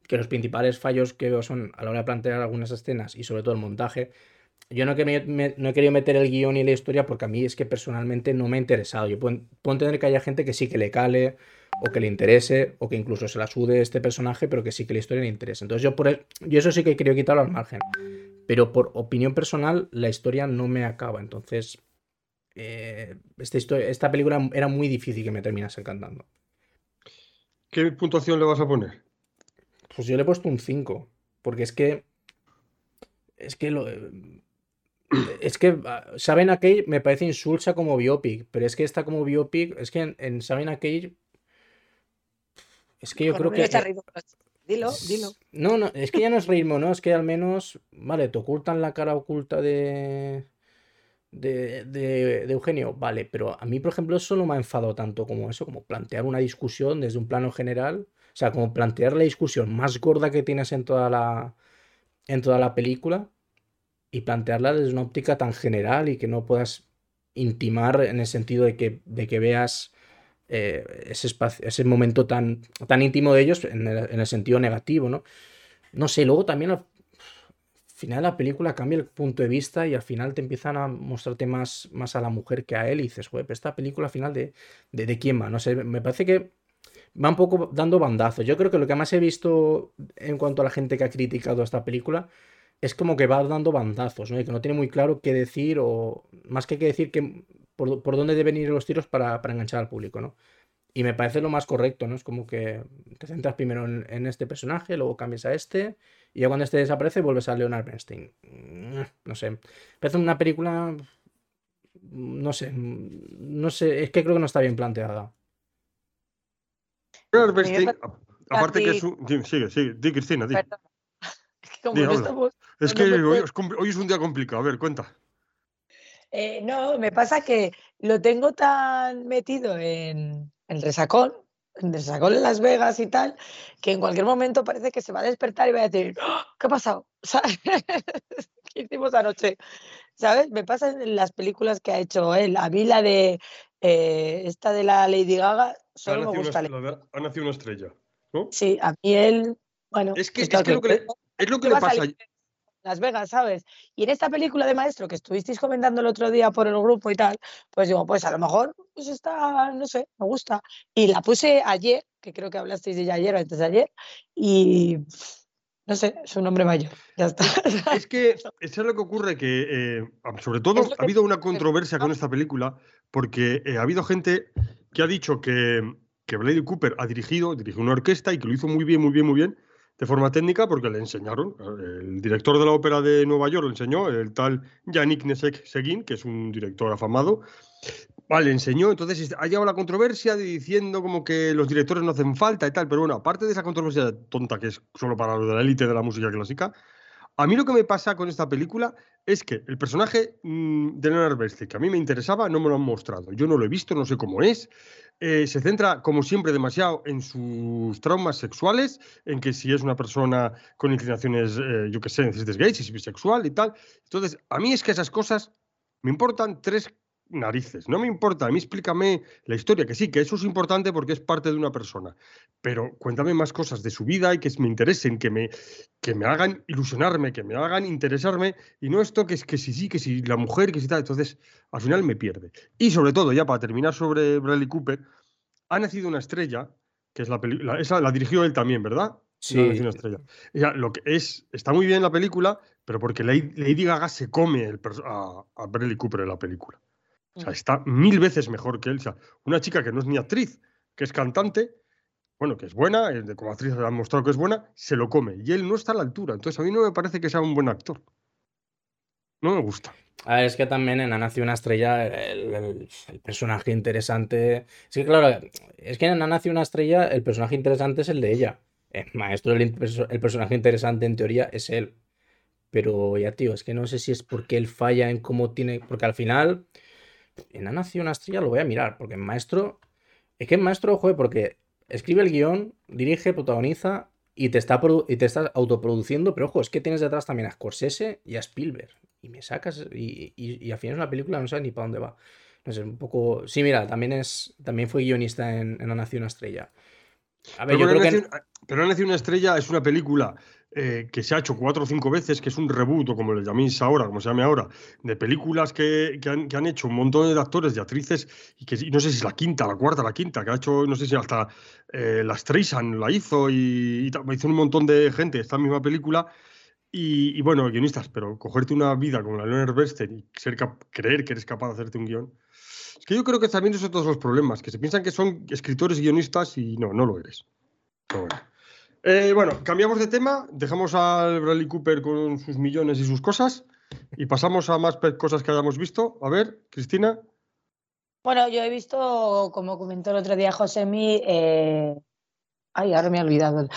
que los principales fallos que veo son a la hora de plantear algunas escenas y sobre todo el montaje, yo no, no he querido meter el guion y la historia porque a mí es que personalmente no me ha interesado. Yo puedo, entender que haya gente que sí que le cale o que le interese o que incluso se la sude este personaje, pero que sí que la historia le interese. Entonces yo, por, yo eso sí que he querido quitarlo al margen. Pero por opinión personal, la historia no me acaba. Entonces, eh, esta, esta película era muy difícil que me terminase encantando. ¿Qué puntuación le vas a poner? Pues yo le he puesto un 5. Porque es que. Es que lo. Es que ah, Sabina Cage me parece insulsa como biopic, pero es que está como biopic, es que en, en Sabina Cage es que yo creo que Dilo, dilo. No, no, es que ya no es ritmo, ¿no? Es que al menos, vale, te ocultan la cara oculta de, de, Eugenio, vale, pero a mí, por ejemplo, eso no me ha enfadado tanto como eso, como plantear una discusión desde un plano general, o sea, como plantear la discusión más gorda que tienes en toda la, en toda la película y plantearla desde una óptica tan general y que no puedas intimar en el sentido de que, de que veas eh, ese, espacio, ese momento tan, tan íntimo de ellos en el, sentido negativo, ¿no? No sé, luego también al final la película cambia el punto de vista y al final te empiezan a mostrarte más, más a la mujer que a él y dices, güey, esta película al final de, de, quién va, no sé, me parece que va un poco dando bandazos. Yo creo que lo que más he visto en cuanto a la gente que ha criticado esta película es como que va dando bandazos, ¿no? Y que no tiene muy claro qué decir o más que qué decir que por, dónde deben ir los tiros para, enganchar al público, ¿no? Y me parece lo más correcto, ¿no? Es como que te centras primero en, este personaje, luego cambias a este, y ya cuando este desaparece vuelves a Leonard Bernstein. Mm, no sé. Parece una película. No sé. No sé. Es que creo que no está bien planteada. Leonard Bernstein, aparte que es un. Sigue, sigue. Di, Cristina, di. [laughs] Es que hoy, es un día complicado. A ver, cuenta. Eh, no, me pasa que lo tengo tan metido en el resacón, en el resacón en Las Vegas y tal, que en cualquier momento parece que se va a despertar y va a decir, ¡Oh! ¿qué ha pasado? [laughs] ¿Qué hicimos anoche? ¿Sabes? Me pasa en las películas que ha hecho él. A mí la de eh, esta de la Lady Gaga solo me gusta. ha nacido una estrella, ¿no? Sí, a mí él, bueno. Es que, es que, lo que le, es lo que le pasa. Las Vegas, ¿sabes? Y en esta película de maestro que estuvisteis comentando el otro día por el grupo y tal, pues digo, pues a lo mejor pues está, no sé, me gusta. Y la puse ayer, que creo que hablasteis de ella ayer o antes de ayer, y no sé, es un hombre mayor, ya está. [laughs] Es que eso es lo que ocurre, que eh, sobre todo ha habido una controversia con esta película, porque eh, ha habido gente que ha dicho que, que Blade Cooper ha dirigido, dirigió una orquesta y que lo hizo muy bien, muy bien, muy bien, de forma técnica porque le enseñaron. El director de la ópera de Nueva York lo enseñó, el tal Yannick Nesek Seguin, que es un director afamado. Vale, enseñó, entonces ha llegado la controversia diciendo como que los directores no hacen falta y tal, pero bueno, aparte de esa controversia tonta que es solo para lo de la élite de la música clásica, a mí lo que me pasa con esta película es que el personaje mm, de Leonard Bernstein, que a mí me interesaba, no me lo han mostrado. Yo no lo he visto, no sé cómo es. Eh, se centra, como siempre, demasiado en sus traumas sexuales, en que si es una persona con inclinaciones, eh, yo qué sé, necesites gays, si es bisexual y tal. Entonces, a mí es que esas cosas me importan tres narices. No me importa, a mí explícame la historia, que sí, que eso es importante porque es parte de una persona, pero cuéntame más cosas de su vida y que me interesen, que me, que me hagan ilusionarme, que me hagan interesarme, y no esto que es que sí, sí, que si la mujer, que si tal, entonces al final me pierde. Y sobre todo, ya para terminar sobre Bradley Cooper, ha nacido una estrella, que es la película, esa la dirigió él también, ¿verdad? Sí. Una estrella. Ya, lo que es, está muy bien la película, pero porque Lady, Gaga se come el, a, a Bradley Cooper en la película. O sea, está mil veces mejor que él. O sea, una chica que no es ni actriz, que es cantante, bueno, que es buena, eh, como actriz ha mostrado que es buena, se lo come. Y él no está a la altura. Entonces a mí no me parece que sea un buen actor. No me gusta. A ver, es que también en Ana nació una estrella, el, personaje interesante. Sí, claro, es que en Ana nació una estrella, el personaje interesante es el de ella. El maestro, el, el personaje interesante en teoría es él. Pero ya, tío, es que no sé si es porque él falla en cómo tiene. Porque al final en Ha nacido una estrella lo voy a mirar, porque en Maestro. Es que en Maestro, joder, porque escribe el guion, dirige, protagoniza y te está, y te estás autoproduciendo, pero ojo, es que tienes detrás también a Scorsese y a Spielberg. Y me sacas. Y, y, al final es una película, no sabes ni para dónde va. No sé, un poco. Sí, mira, también es. También fue guionista en, en La Nación Estrella. A ver, pero yo creo que. Pero Nación una estrella es una película eh, que se ha hecho cuatro o cinco veces, que es un reboot, o como le llaméis ahora, como se llame ahora, de películas que, han, hecho un montón de actores y actrices, y que no sé si es la quinta, la cuarta, la quinta, que ha hecho, no sé si hasta eh, la Streisand la hizo, y, hizo un montón de gente esta misma película. Y, bueno, guionistas, pero cogerte una vida como la Leonard Bernstein y ser creer que eres capaz de hacerte un guion. Es que yo creo que también son todos los problemas, que se piensan que son escritores y guionistas y no, no lo eres. No, bueno. Eh, bueno, cambiamos de tema, dejamos al Bradley Cooper con sus millones y sus cosas y pasamos a más cosas que hayamos visto. A ver, Cristina. Bueno, yo he visto, como comentó el otro día Josemi, eh... ay, ahora me he olvidado,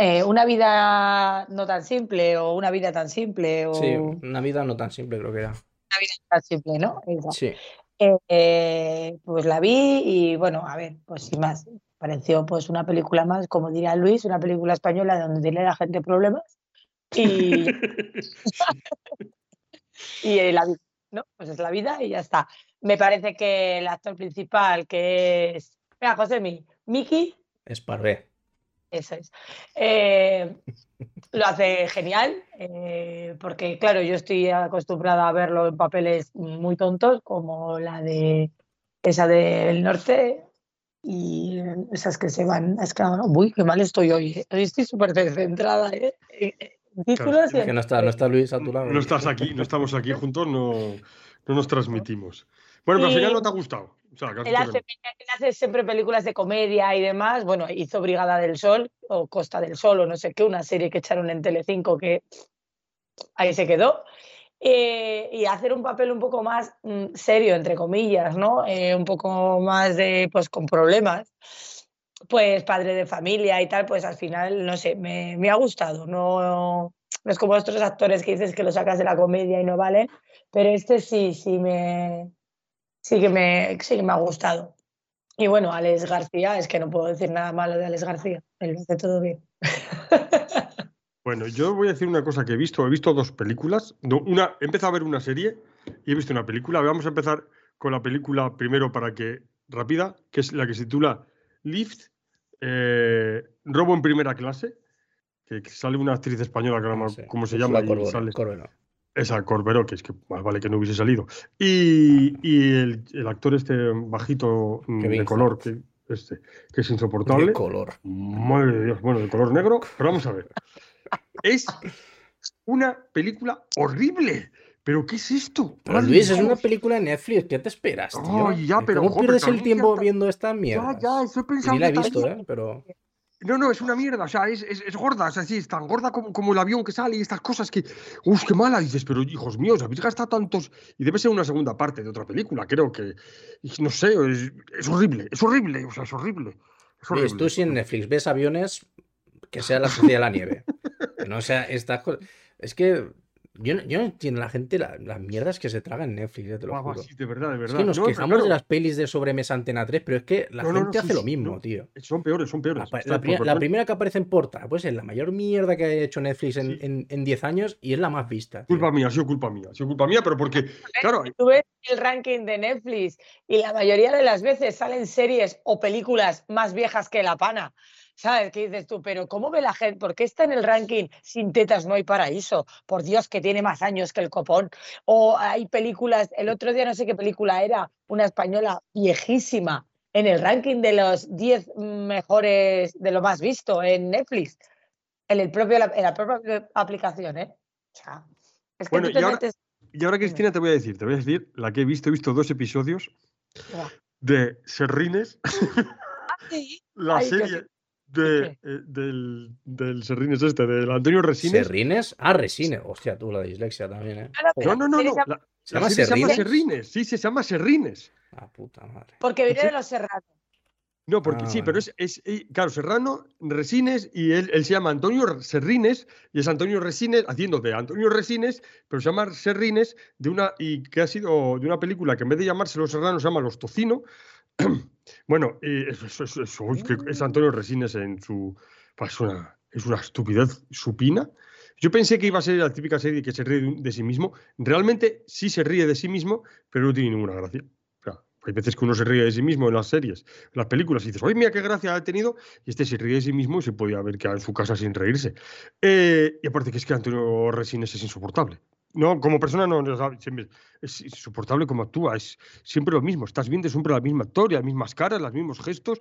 eh, una vida no tan simple o una vida tan simple. O... Sí, una vida no tan simple creo que era. Una vida tan simple, ¿no? Sí. Eh, pues la vi y bueno, a ver, pues sin más, pareció pues una película más, como diría Luis, una película española donde tiene la gente problemas y, [laughs] y la vida, ¿no? Pues es la vida y ya está. Me parece que el actor principal, que es, mira, José, mi, Miki. Esparvé. Eso es. Eh, lo hace genial, eh, porque claro, yo estoy acostumbrada a verlo en papeles muy tontos, como la de esa del norte, y esas que se van, es que, uy, qué mal estoy hoy, ¿eh? estoy súper descentrada, ¿eh? títulos Es que no está, no está Luis a tu lado. No estás aquí, no estamos aquí juntos, no, no nos transmitimos. Bueno, pero al final no te ha gustado. O sea, Él hace, él hace siempre películas de comedia y demás. Bueno, hizo Brigada del Sol o Costa del Sol o no sé qué, una serie que echaron en Telecinco que ahí se quedó. Eh, y hacer un papel un poco más mm, serio, entre comillas, ¿no? Eh, un poco más de, pues, con problemas. Pues padre de familia y tal, pues al final, no sé, me, me ha gustado. No, no es como otros actores que dices que lo sacas de la comedia y no vale, pero este sí, sí me, sí que me, sí que me ha gustado. Y bueno, Alex García, es que no puedo decir nada malo de Alex García, él lo hace todo bien. [laughs] Bueno, yo voy a decir una cosa que he visto. He visto dos películas. No, una, he empezado a ver una serie y he visto una película. Vamos a empezar con la película primero para que rápida, que es la que se titula Lift, eh, Robo en primera clase, que, que sale una actriz española que no sé, cómo se llama. y Corberó, sale- Corberó. esa Corberó, que es que más vale que no hubiese salido. Y, y el, el actor este bajito mm, de color, que, este, que es insoportable. color. Madre de Dios, bueno, de color negro, pero vamos a ver. Es una película horrible. ¿Pero qué es esto? Pero Luis, es una película de Netflix, ¿qué te esperas, tío? Ya, pero, ¿Cómo joder, pierdes el tiempo viendo estas mierdas? Ya, ya, estoy pensando. ni la he que visto, también- ¿eh? Pero... No, no, es una mierda. O sea, es, es, es gorda. O sea, sí, es tan gorda como, como el avión que sale y estas cosas que. ¡Uf, qué mala! Dices, pero hijos míos, habéis gastado tantos. Y debe ser una segunda parte de otra película, creo que. No sé, es, es horrible, es horrible. O sea, es horrible. Es horrible. Luis, tú si en Netflix ves aviones, que sea la sociedad de la nieve. No sea estas cosas. Es que yo no, yo no entiendo la gente la- las mierdas que se traga en Netflix, ya te lo Guau, guau, juro. sí, de verdad, de Es verdad. que nos No, quejamos claro, de las pelis de sobremesa Antena 3, pero es que la No, no, no, gente sí, hace lo sí, mismo, no. tío. Son peores, son La, peores. la la vergüenza. primera que aparece en portada, pues es la mayor mierda que ha hecho Netflix en, Sí. en, en 10 años y es la más vista. tío. Culpa mía, ha sido culpa mía, ha sido culpa mía, pero porque, claro, Tú ves el ranking de Netflix y la mayoría de las veces salen series o películas más viejas que La Pana. ¿Sabes? qué dices tú, pero ¿cómo ve la gente? ¿Por qué está en el ranking Sin tetas no hay paraíso? Por Dios, que tiene más años que el copón. O hay películas, el otro día no sé qué película era, una española viejísima, en el ranking de los 10 mejores, de lo más visto en Netflix, en, el propio, en la propia aplicación, ¿eh? O sea, es que Bueno, tú te y ahora- metes... y ahora Cristina te voy a decir, te voy a decir la que he visto, he visto dos episodios de Serrines, Sí. [laughs] la Ay, serie de, eh, del, del Serrines este, del Antonio Resines. ¿Serrines? Ah, Resines. Hostia, tú la dislexia también, ¿eh? No, no, no, no. se llama- la- ¿Se la llama serie se llama Serrines? Sí, se llama Serrines. Ah, puta madre. Porque viene Sí. de los serranos. No, porque Ah, sí, pero es, es, eh, claro, Serrano Resines y él, él se llama Antonio Serrines y es Antonio Resines haciendo de Antonio Resines, pero se llama Serrines de una y que ha sido de una película que en vez de llamarse Los Serranos se llama Los Tocino. [clears throat] bueno, es Antonio Resines en su es una, es una estupidez supina. Yo pensé que iba a ser la típica serie que se ríe de, sí mismo. Realmente sí se ríe de sí mismo, pero no tiene ninguna gracia. Hay veces que uno se ríe de sí mismo en las series, en las películas, y dices, oye, mira qué gracia ha tenido, y este se ríe de sí mismo y se podía haber quedado en su casa sin reírse. Eh, y aparte que es que Antonio Resines es insoportable. No, como persona no, es insoportable como actúa, es siempre lo mismo, estás viendo siempre la misma y las mismas caras, los mismos gestos.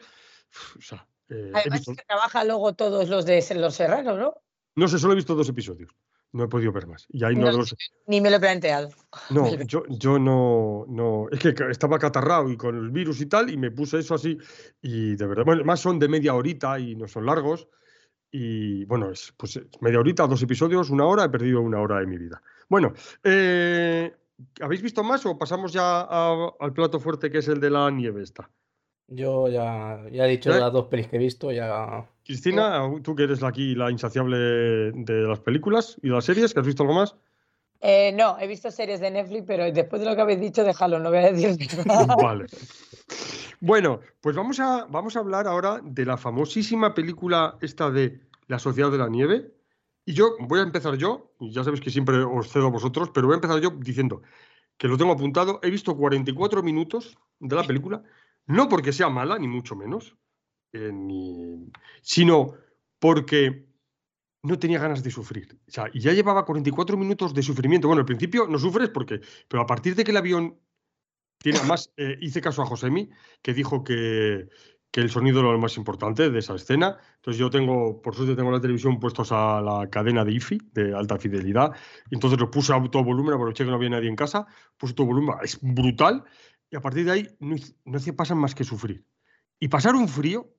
O sea, eh, Además, visto- es que trabaja luego todos los de los serranos, ¿no? no sé, solo he visto dos episodios. No he podido ver más. Y ahí no, No los- Ni me lo he planteado. no, [laughs] yo, yo no, no. Es que estaba catarrado y con el virus y tal, y me puse eso así. Y de verdad, bueno, más son de media horita y no son largos. Y bueno, es pues es media horita, dos episodios, una hora, he perdido una hora de mi vida. Bueno, eh, ¿habéis visto más o pasamos ya a- al plato fuerte que es el de la nieve esta? Yo ya, ya he dicho ¿Eh? las dos pelis que he visto, ya. Cristina, tú que eres la- aquí la insaciable de las películas y las series, ¿que has visto algo más? Eh, no, he visto series de Netflix, pero después de lo que habéis dicho, déjalo, no voy a decir [laughs] nada. Vale. Bueno, pues vamos a, vamos a hablar ahora de la famosísima película esta de La Sociedad de la Nieve. Y yo voy a empezar yo, ya sabéis que siempre os cedo a vosotros, pero voy a empezar yo diciendo que lo tengo apuntado. He visto 44 minutos de la película, no porque sea mala, ni mucho menos, eh, sino porque no tenía ganas de sufrir. O sea, y ya llevaba 44 minutos de sufrimiento. Bueno, al principio no sufres porque, pero a partir de que el avión tiene, además, eh, hice caso a Josemi, que dijo que, que el sonido era lo más importante de esa escena. Entonces yo tengo, por suerte tengo la televisión puestos a la cadena de IFI, de alta fidelidad, entonces lo puse a todo volumen, aproveché que no había nadie en casa, puse todo volumen, es brutal, y a partir de ahí no, no hacía pasar más que sufrir. Y pasar un frío,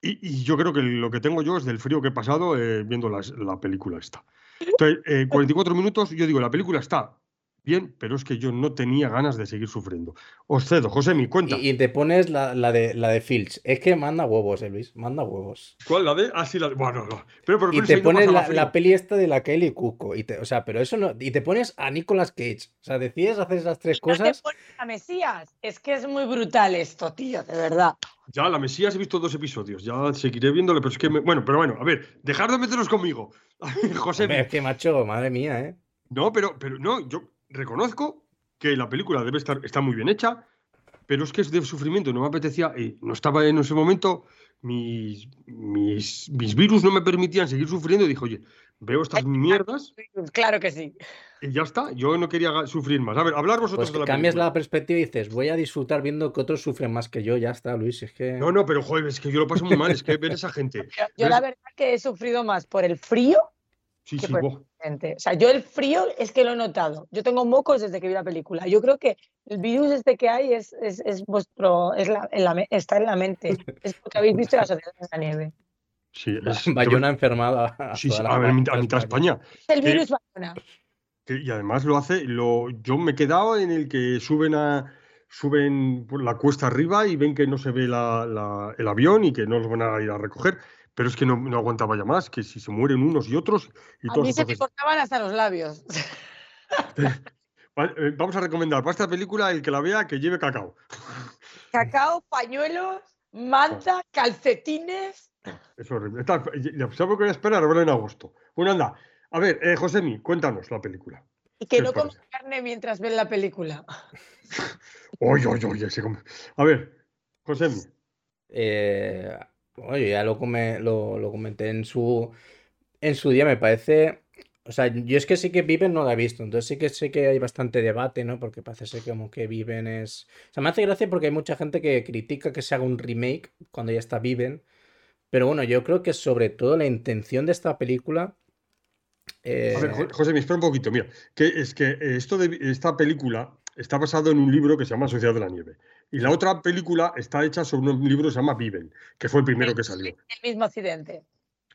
y, yo creo que lo que tengo yo es del frío que he pasado eh, viendo la película esta. Entonces, 44 eh, minutos, yo digo, la película está bien, pero es que yo no tenía ganas de seguir sufriendo. Os cedo, José, mi cuenta. Y, te pones la, de, la de Filch. Es que manda huevos, eh, Luis, manda huevos. ¿Cuál? ¿La de? Ah, sí, la de... Bueno, no. Pero, y te pones la, peli esta de la Kelly Cuco. Y te, o sea, pero eso no... Y te pones a Nicolas Cage. O sea, decides hacer esas tres cosas... a Mesías. Es que es muy brutal esto, tío, de verdad. Ya, la Mesías he visto dos episodios. Ya seguiré viéndole, pero es que... Bueno, pero bueno, a ver, dejad de meteros conmigo. [laughs] José... es que, macho, madre mía, ¿eh? No, pero, pero no, yo reconozco que la película debe estar está muy bien hecha, pero es que es de sufrimiento, no me apetecía, y no estaba en ese momento, mis, mis, mis virus no me permitían seguir sufriendo, y dije, oye, veo estas mierdas. [laughs] Claro que sí. Y ya está, yo no quería sufrir más. A ver, hablar vosotros pues de la cambias la perspectiva y dices, voy a disfrutar viendo que otros sufren más que yo, ya está, Luis, es que... No, no, pero joder, es que yo lo paso muy mal, es que ver esa gente. [laughs] Yo, la verdad que he sufrido más por el frío Sí, sí, O sea, yo el frío es que lo he notado. Yo tengo mocos desde que vi la película. Yo creo que el virus este que hay es, es, es vuestro, es la, está en la mente. [laughs] Es porque habéis visto la sociedad de la nieve. Sí, es Bayona enfermada. Sí, sí, a, ver, a mitad España. El virus Bayona. y además lo hace, lo, yo me he quedado en el que suben a suben por la cuesta arriba y ven que no se ve la, la, el avión y que no los van a ir a recoger pero es que no, no, aguantaba ya más, que si se mueren unos y otros. Y a mí se me cortaban hasta los labios. [laughs] Eh, vamos a recomendar para esta película el que la vea que lleve cacao. Cacao, pañuelos, manta, calcetines. Es horrible. ya, ¿Sabes que voy a esperar a verlo en agosto? Bueno, anda. A ver, eh, Josemi, cuéntanos la película. Y que no comas carne mientras ven la película. oye, oye, oye. A ver, Josemi. Eh, Oye, ya lo, lo, comenté en su, en su día, me parece. O sea, yo es que sí que Viven no la he visto, entonces sí que sé que hay bastante debate, ¿no? Porque parece ser como que Viven es. O sea, me hace gracia porque hay mucha gente que critica que se haga un remake cuando ya está Viven. Pero bueno, yo creo que sobre todo la intención de esta película. A ver, eh, José, me espera un poquito. Mira, que es que esto de esta película está basado en un libro que se llama Sociedad de la Nieve. Y la otra película está hecha sobre un libro que se llama Viven, que fue el primero que salió. El mismo accidente.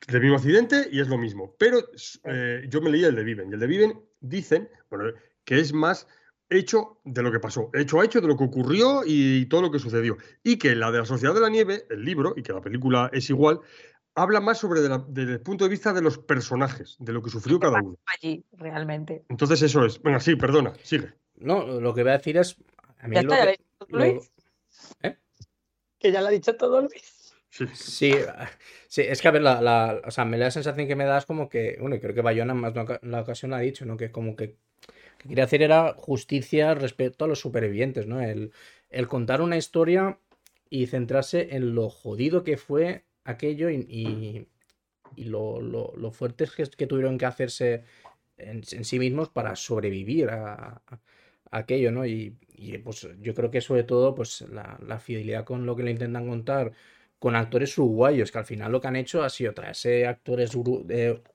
El mismo accidente y es lo mismo. Pero eh, yo me leí el de Viven. Y el de Viven dicen bueno, que es más hecho de lo que pasó, hecho a hecho de lo que ocurrió y todo lo que sucedió. Y que la de la Sociedad de la Nieve, el libro, y que la película es igual, habla más sobre desde el punto de vista de los personajes, de lo que sufrió cada uno. Allí, realmente. Entonces eso es. Venga, sí, perdona, sigue. No, lo que voy a decir es. A mí Luis? ¿Eh? Que ya lo ha dicho todo Luis. Sí, sí, es que a ver, la, o sea, me da la sensación que me das como que, bueno, creo que Bayona más la ocasión ha dicho, ¿no? Que como que, que quería hacer era justicia respecto a los supervivientes, ¿no? El, el contar una historia y centrarse en lo jodido que fue aquello y, y, lo, lo, fuertes que, que, tuvieron que hacerse en, sí mismos para sobrevivir a, aquello, ¿no? Y, pues yo creo que sobre todo pues la, fidelidad con lo que le intentan contar con actores uruguayos, que al final lo que han hecho ha sido traerse actores,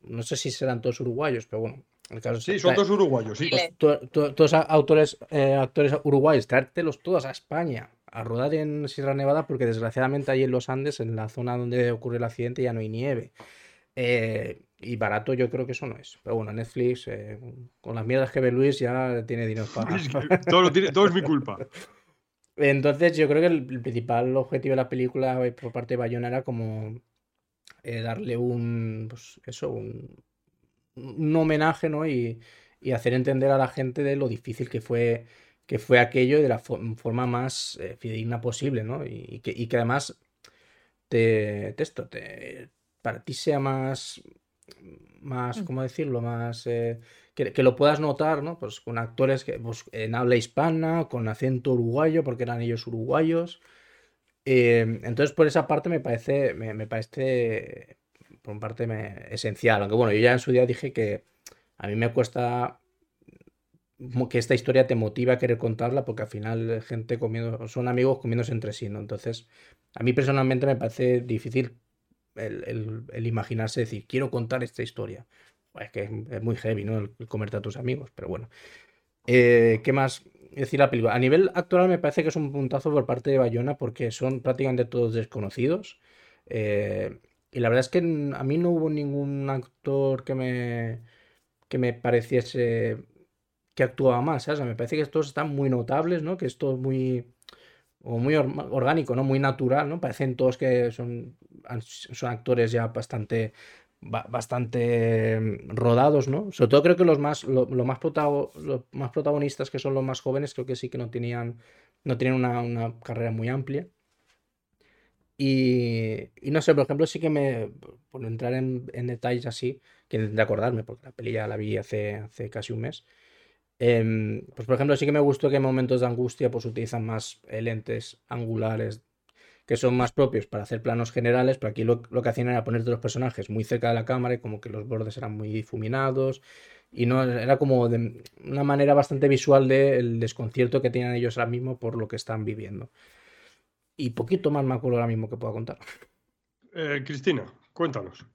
no sé si serán todos uruguayos, pero bueno. El caso sí, son todos uruguayos, sí. todos autores, eh, actores uruguayos, traértelos todos a España a rodar en Sierra Nevada, porque desgraciadamente ahí en los Andes, en la zona donde ocurre el accidente, ya no hay nieve. Eh, y barato yo creo que eso no es. Pero bueno, Netflix, eh, con las mierdas que ve Luis, ya tiene dinero [laughs] para... [laughs] todo, tiene, todo es mi culpa. Entonces yo creo que el, principal objetivo de la película eh, por parte de Bayona era como darle un, pues eso, un, un homenaje, ¿no? Y, y, hacer entender a la gente de lo difícil que fue, que fue aquello de la forma más fidedigna posible, ¿no? Y, que, y que además te, te, esto, te, para ti sea más, más, mm. ¿cómo decirlo? Más, eh, que, lo puedas notar, ¿no? Pues con actores que, pues, en habla hispana, con acento uruguayo, porque eran ellos uruguayos. Em, entonces, por esa parte me parece, me, parece, por parte me, esencial. Aunque bueno, yo ya en su día dije que a mí me cuesta que esta historia te motiva a querer contarla porque al final gente comiendo, son amigos comiéndose entre sí, ¿no? Entonces, a mí personalmente me parece difícil el, imaginarse decir, quiero contar esta historia. Es que es, muy heavy, ¿no? El, comerte a tus amigos, pero bueno. Eh, ¿Qué más decir la película? A nivel actual me parece que es un puntazo por parte de Bayona porque son prácticamente todos desconocidos. Eh, y la verdad es que a mí no hubo ningún actor que me, que me pareciese que actuaba más, ¿sabes? me parece que estos están muy notables, ¿no? Que esto es muy, o muy orgánico, ¿no? Muy natural, ¿no? Parecen todos que son, son actores ya bastante, bastante mm, rodados, ¿no? Sobre todo creo que los más, lo, más, los más protagonistas, que son los más jóvenes, creo que sí que no tenían, no tienen una, una carrera muy amplia. Y, y, no sé, por ejemplo, sí que me, por entrar en, detalles así, que acordarme, porque la peli ya la vi hace, hace casi un mes, Em, pues por ejemplo, sí que me gustó que en momentos de angustia pues utilizan más lentes angulares que son más propios para hacer planos generales, pero aquí lo, que hacían era ponerte los personajes muy cerca de la cámara y como que los bordes eran muy difuminados y no era como de una manera bastante visual del desconcierto que tenían ellos ahora mismo por lo que están viviendo. Y poquito más me acuerdo ahora mismo que pueda contar. Eh, Cristina, cuéntanos.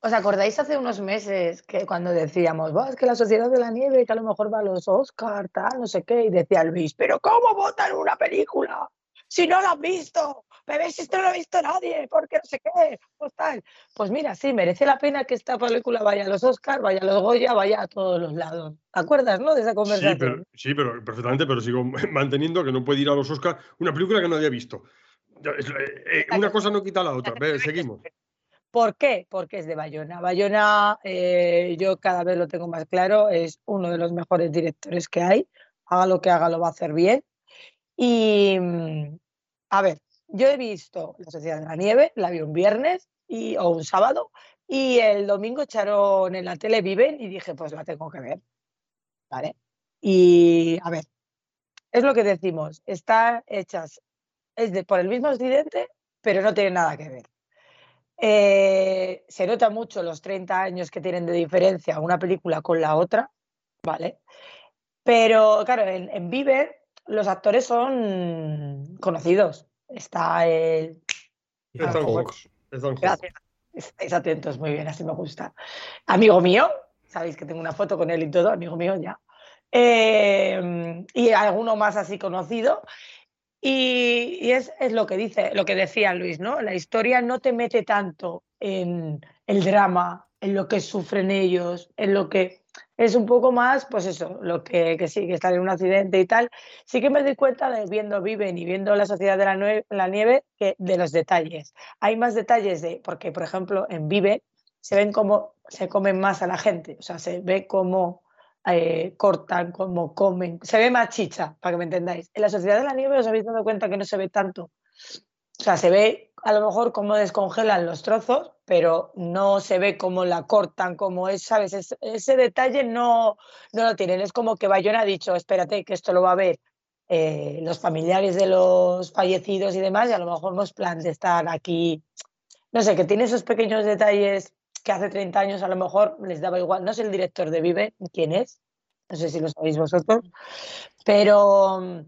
¿Os acordáis hace unos meses que cuando decíamos, es que la Sociedad de la Nieve, que a lo mejor va a los Oscar, tal, no sé qué, y decía Luis, pero ¿cómo votan una película? Si no la han visto, si esto no lo ha visto nadie, porque no sé qué, pues tal. Pues mira, sí, merece la pena que esta película vaya a los Oscar, vaya a los Goya, vaya a todos los lados. ¿Te acuerdas, no? De esa conversación. Sí, pero, perfectamente, pero sigo [laughs] manteniendo que no puede ir a los Oscar una película que nadie ha visto. Eh, una cosa no quita la otra. seguimos. ¿Por qué? Porque es de Bayona. Bayona, eh, yo cada vez lo tengo más claro, es uno de los mejores directores que hay. Haga lo que haga, lo va a hacer bien. Y, mm, a ver, yo he visto La Sociedad de la Nieve, la vi un viernes y, o un sábado, y el domingo echaron en la tele Viven y dije, pues la tengo que ver. ¿Vale? Y, a ver, es lo que decimos, está hechas, es de, por el mismo accidente, pero no tiene nada que ver. Eh, se nota mucho los 30 años que tienen de diferencia una película con la otra, ¿vale? Pero claro, en, en Viver los actores son conocidos. Está el... Gracias. Estáis atentos, muy bien, así me gusta. Amigo mío, sabéis que tengo una foto con él y todo, amigo mío ya. Eh, y alguno más así conocido. Y, es, lo que dice, lo que decía Luis, ¿no? La historia no te mete tanto en el drama, en lo que sufren ellos, en lo que es un poco más, pues eso, lo que, que sí, que están en un accidente y tal. Sí que me doy cuenta de viendo Viven y viendo la Sociedad de la, Nieve que de los detalles. Hay más detalles de, porque por ejemplo en Vive se ven como se comen más a la gente, o sea, se ve como eh, cortan, como comen. Se ve más chicha, para que me entendáis. En la Sociedad de la Nieve os habéis dado cuenta que no se ve tanto. O sea, se ve a lo mejor cómo descongelan los trozos, pero no se ve cómo la cortan, como es, ¿sabes? ese detalle no, no lo tienen. Es como que Bayona ha dicho, espérate, que esto lo va a ver eh, los familiares de los fallecidos y demás, y a lo mejor no es plan de estar aquí. No sé, que tiene esos pequeños detalles que hace 30 años a lo mejor les daba igual. No sé el director de Vive quién es, no sé si lo sabéis vosotros, pero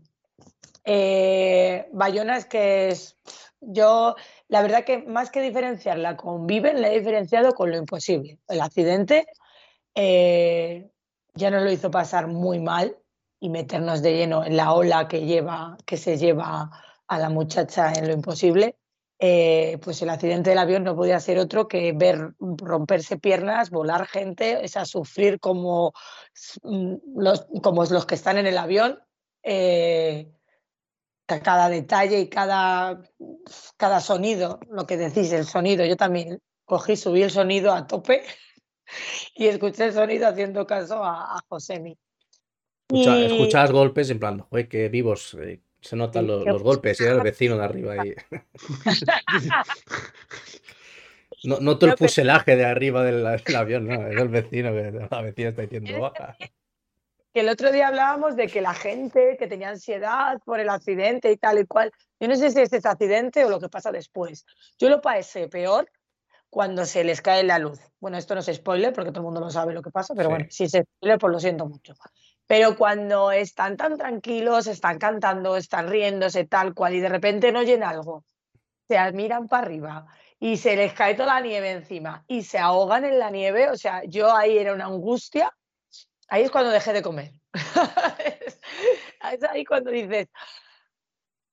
eh, Bayona es que es. Yo, la verdad que más que diferenciarla con Vive, la he diferenciado con lo imposible. El accidente eh, ya nos lo hizo pasar muy mal y meternos de lleno en la ola que, lleva, que se lleva a la muchacha en lo imposible. Eh, pues el accidente del avión no podía ser otro que ver romperse piernas, volar gente, es a sufrir como mm, los, como los que están en el avión. Eh, cada detalle y cada, cada sonido, lo que decís, el sonido, yo también cogí, subí el sonido a tope [laughs] y escuché el sonido haciendo caso a, a Josemi. Escuchas golpes en plan, oye, que vivos, eh, se notan los, golpes y era el vecino de arriba ahí. [laughs] no, noto el fuselaje de arriba del, avión, no, es el vecino que la vecina está diciendo baja. Que el otro día hablábamos de que la gente que tenía ansiedad por el accidente y tal y cual, yo no sé si es ese accidente o lo que pasa después. Yo lo pasé peor cuando se les cae la luz. Bueno, esto no es spoiler porque todo el mundo lo sabe lo que pasa, pero bueno, si es spoiler, pues lo siento mucho. Pero cuando están tan tranquilos, están cantando, están riéndose tal cual y de repente no oyen algo, se admiran para arriba y se les cae toda la nieve encima y se ahogan en la nieve, o sea, yo ahí era una angustia, ahí es cuando dejé de comer. [laughs] es ahí cuando dices,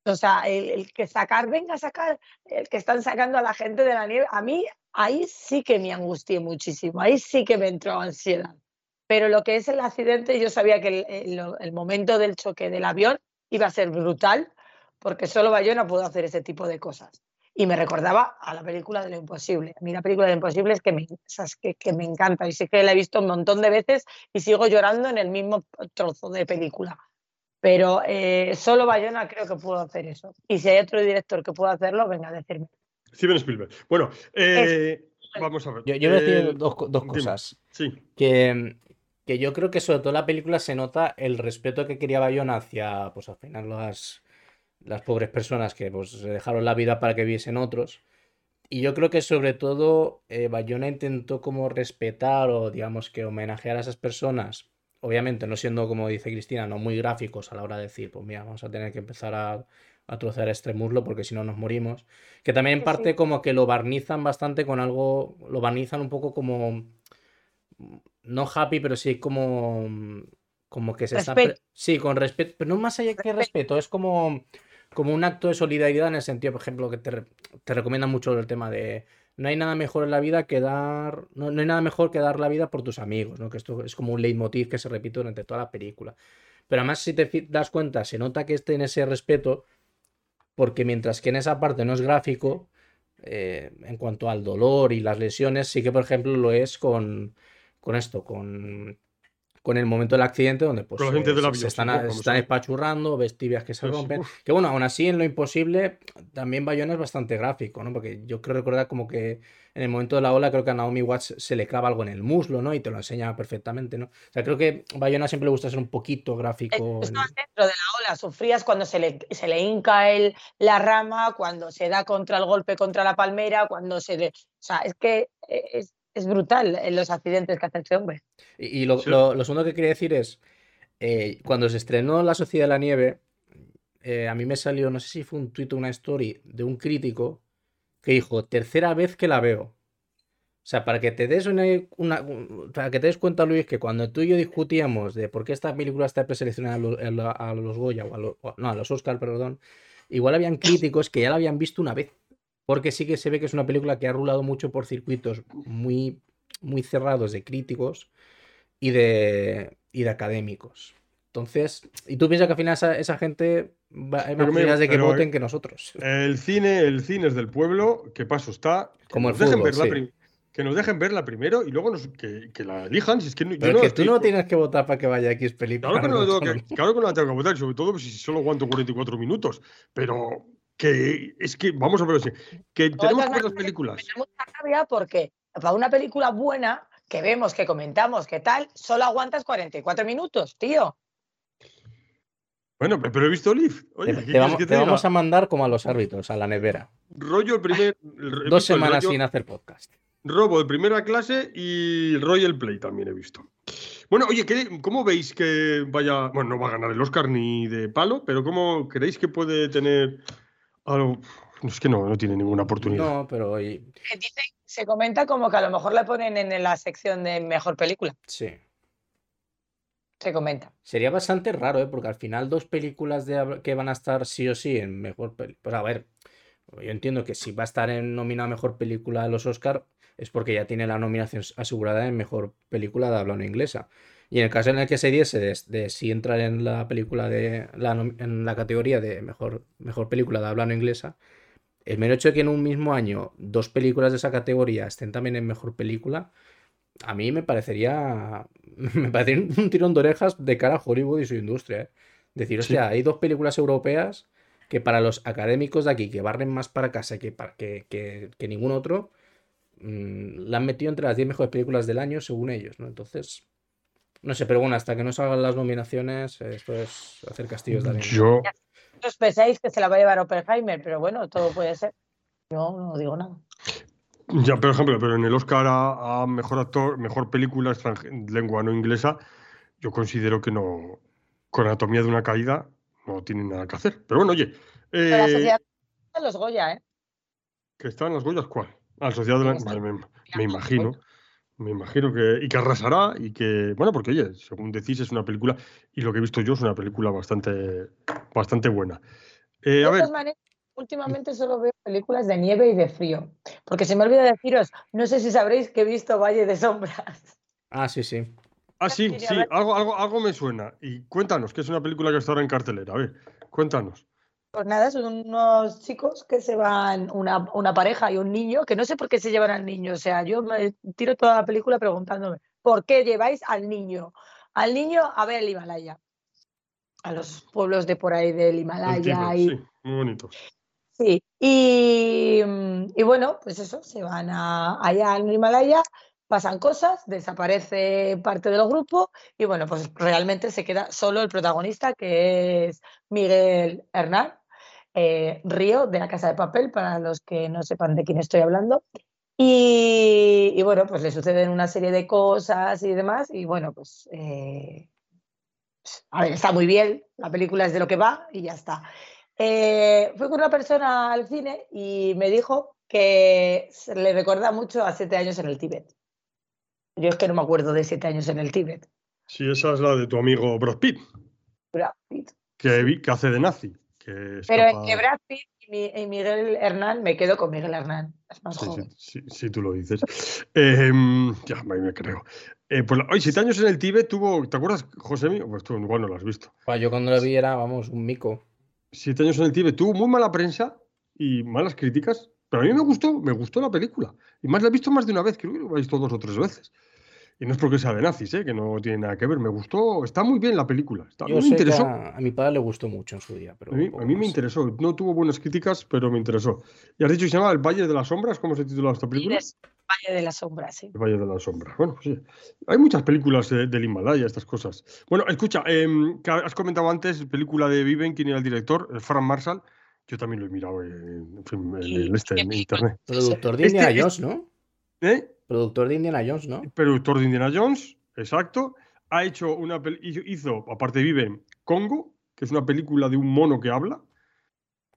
o sea, el, que sacar, venga a sacar, el que están sacando a la gente de la nieve, a mí ahí sí que me angustié muchísimo, ahí sí que me entró ansiedad. Pero lo que es el accidente, yo sabía que el, momento del choque del avión iba a ser brutal, porque solo Bayona pudo hacer ese tipo de cosas. Y me recordaba a la película de lo imposible. A mí la película de lo imposible es que me, que, que me encanta y sé que la he visto un montón de veces y sigo llorando en el mismo trozo de película pero eh, solo Bayona creo que puedo hacer eso. Y si hay otro director que pueda hacerlo, venga a decirme. Steven Spielberg. Bueno, eh, vamos a ver. Yo, yo voy a decir eh, dos, cosas. Sí. Que, que, yo creo que sobre todo en la película se nota el respeto que quería Bayona hacia, pues al final, las, las pobres personas que pues, dejaron la vida para que viesen otros. Y yo creo que sobre todo Bayona intentó como respetar o digamos que homenajear a esas personas obviamente no siendo, como dice Cristina, no muy gráficos a la hora de decir, pues mira, vamos a tener que empezar a, a trocear este muslo porque si no nos morimos. Que también en parte como que lo barnizan bastante con algo, lo barnizan un poco como, no happy, pero sí como, como que se está... Sí, con respeto, pero no más allá que respeto, es como, como un acto de solidaridad en el sentido, por ejemplo, que te, te recomiendan mucho el tema de no hay nada mejor en la vida que dar. No, hay nada mejor que dar la vida por tus amigos, ¿no? Que esto es como un leitmotiv que se repite durante toda la película. Pero además, si te das cuenta, se nota que esté en ese respeto, porque mientras que en esa parte no es gráfico, eh, en cuanto al dolor y las lesiones, sí que, por ejemplo, lo es con, con esto, con con el momento del accidente donde pues, eh, se, están, espachurrando, vestibias que se rompen. Que bueno, aún así en lo imposible también Bayona es bastante gráfico, ¿no? Porque yo creo recordar como que en el momento de la ola creo que a Naomi Watts se le clava algo en el muslo, ¿no? Y te lo enseña perfectamente, ¿no? O sea, creo que Bayona siempre le gusta ser un poquito gráfico. Estás dentro de la ola, sufrías cuando se le, se le hinca el, la rama, cuando se da contra el golpe contra la palmera, cuando se... Le... O sea, es que eh, es, es brutal en los accidentes que hace este hombre. Y, lo, segundo que quería decir es, eh, cuando se estrenó La Sociedad de la Nieve, eh, a mí me salió, no sé si fue un tweet o una story de un crítico que dijo, tercera vez que la veo. O sea, para que te des una, para que te des cuenta, Luis, que cuando tú y yo discutíamos de por qué esta película está preseleccionada a los, Goya o a los, no, a los Oscar, perdón, igual habían críticos que ya la habían visto una vez. Porque sí que se ve que es una película que ha rulado mucho por circuitos muy, muy cerrados de críticos y de, y de académicos. Entonces, y tú piensas que al final esa, esa gente va, hay más de que voten que nosotros. El cine, el cine es del pueblo, ¿qué paso está? Como el fútbol, que nos dejen verla primero y luego que, que, la elijan. Si es que, Pero que tú no tienes que votar para que vaya X película. Claro que no, tengo que, claro que no la tengo que votar, sobre todo si solo aguanto 44 minutos. Pero que es que, vamos a ver, que tenemos que ver las películas. Me mucha rabia porque para una película buena que vemos, que comentamos, que tal, solo aguantas 44 minutos, tío. Bueno, pero he visto Leaf. te, vamos, a mandar como a los árbitros, a la nevera. Rollo el primer. [laughs] Dos semanas sin hacer podcast. Robo de primera clase y Royal Play también he visto. Bueno, oye, ¿cómo veis que vaya. Bueno, no va a ganar el Oscar ni de palo, pero ¿cómo creéis que puede tener es que no, no tiene ninguna oportunidad. No, pero hoy. se comenta como que a lo mejor le ponen en la sección de mejor película. Sí. Se comenta. Sería bastante raro, ¿eh? Porque al final dos películas de, que van a estar sí o sí en mejor película. Pues a ver, yo entiendo que si va a estar en nominada mejor película de los Oscar es porque ya tiene la nominación asegurada en mejor película de habla no inglesa. Y en el caso en el que se diese de, si entrar en la película de la, en la categoría de mejor, mejor película de habla no inglesa, el mero hecho de que en un mismo año dos películas de esa categoría estén también en mejor película, a mí me parecería, [laughs] me parecería un tirón de orejas de cara a Hollywood y su industria. ¿eh? Decir, o sea, hay dos películas europeas que para los académicos de aquí, que barren más para casa que, para, que, que, ningún otro, mm, la han metido entre las 10 mejores películas del año, según ellos, ¿no? Entonces, no sé, pero bueno, hasta que no salgan las nominaciones, esto es hacer castillos de arena. Yo. Os pensáis que se la va a llevar Oppenheimer, pero bueno, todo puede ser. Yo no digo nada. Ya, por ejemplo, pero en el Oscar a, mejor actor, mejor película lengua no inglesa, yo considero que no, con anatomía de una caída no tienen nada que hacer. Pero bueno, oye. Pero la eh, sociedad de los Goya, ¿eh? ¿Que está en las Goyas cuál? Ah, la sociedad de la... Vale, me imagino. Me imagino que. Y que arrasará y que. Bueno, porque oye, según decís, es una película. Y lo que he visto yo es una película bastante. Bastante buena. Eh, De a ver. todas maneras, últimamente solo veo películas de nieve y de frío. Porque se me olvida deciros, no sé si sabréis que he visto Valle de Sombras. Ah, sí, sí. Ah, sí, sí, algo, algo, algo me suena. Y cuéntanos, que es una película que está ahora en cartelera. A ver, cuéntanos. Pues nada, son unos chicos que se van, una, una pareja y un niño, que no sé por qué se llevan al niño. O sea, yo me tiro toda la película preguntándome, ¿por qué lleváis al niño? Al niño a ver el Himalaya. A los pueblos de por ahí del El Himalaya. Y, sí, muy bonito. Sí, y, y bueno, pues eso, se van a, allá al Himalaya, pasan cosas, desaparece parte del grupo y bueno, pues realmente se queda solo el protagonista que es Miguel Hernán, eh, Río de la Casa de Papel, para los que no sepan de quién estoy hablando. Y, bueno, pues le suceden una serie de cosas y demás y bueno, pues... eh, está muy bien, la película es de lo que va y ya está. Eh, fui con una persona al cine y me dijo que le recuerda mucho a siete años en el Tíbet. Yo es que no me acuerdo de siete años en el Tíbet. Sí, esa es la de tu amigo Brad Pitt, Brad Pitt. que, hace de nazi. Que Pero escapa- entre Brad Pitt y, Mi- y Miguel Hernán me quedo con Miguel Hernán, es más Sí, sí, joven. sí, sí, tú lo dices. [laughs] Em, ya, me, me creo. Eh, pues, la- oye, siete años en el Tíbet tuvo, ¿te acuerdas, José? Pues tú igual no lo has visto. Pues yo cuando lo vi era, vamos, un mico. Siete años en el Tíbet tuvo muy mala prensa y malas críticas, pero a mí me gustó, me gustó la película. Y más la he visto más de una vez, creo que lo he visto dos o tres veces. Y no es porque sea de nazis, ¿eh? que no tiene nada que ver. Me gustó, está muy bien la película. Está, Yo me sé que interesó. a, a mi padre le gustó mucho en su día, pero A mí, poco a mí me interesó. No tuvo buenas críticas, pero me interesó. Y has dicho que se llama El Valle de las Sombras. ¿Cómo se titula esta película? des- Valle de la Sombra, sí. El Valle de las Sombras. Bueno, pues sí. Hay muchas películas eh, del Himalaya, estas cosas. Bueno, escucha, em, que has comentado antes, película de Viven, quién era el director, Eh, Frank Marshall. Yo también lo he mirado en, el este, en internet. Productor de Este- Indiana este- Jones, ¿no? ¿Eh? Productor de Indiana Jones, ¿no? Productor de Indiana Jones, exacto. Ha hecho una hizo, hizo, aparte de Viven, Congo, que es una película de un mono que habla.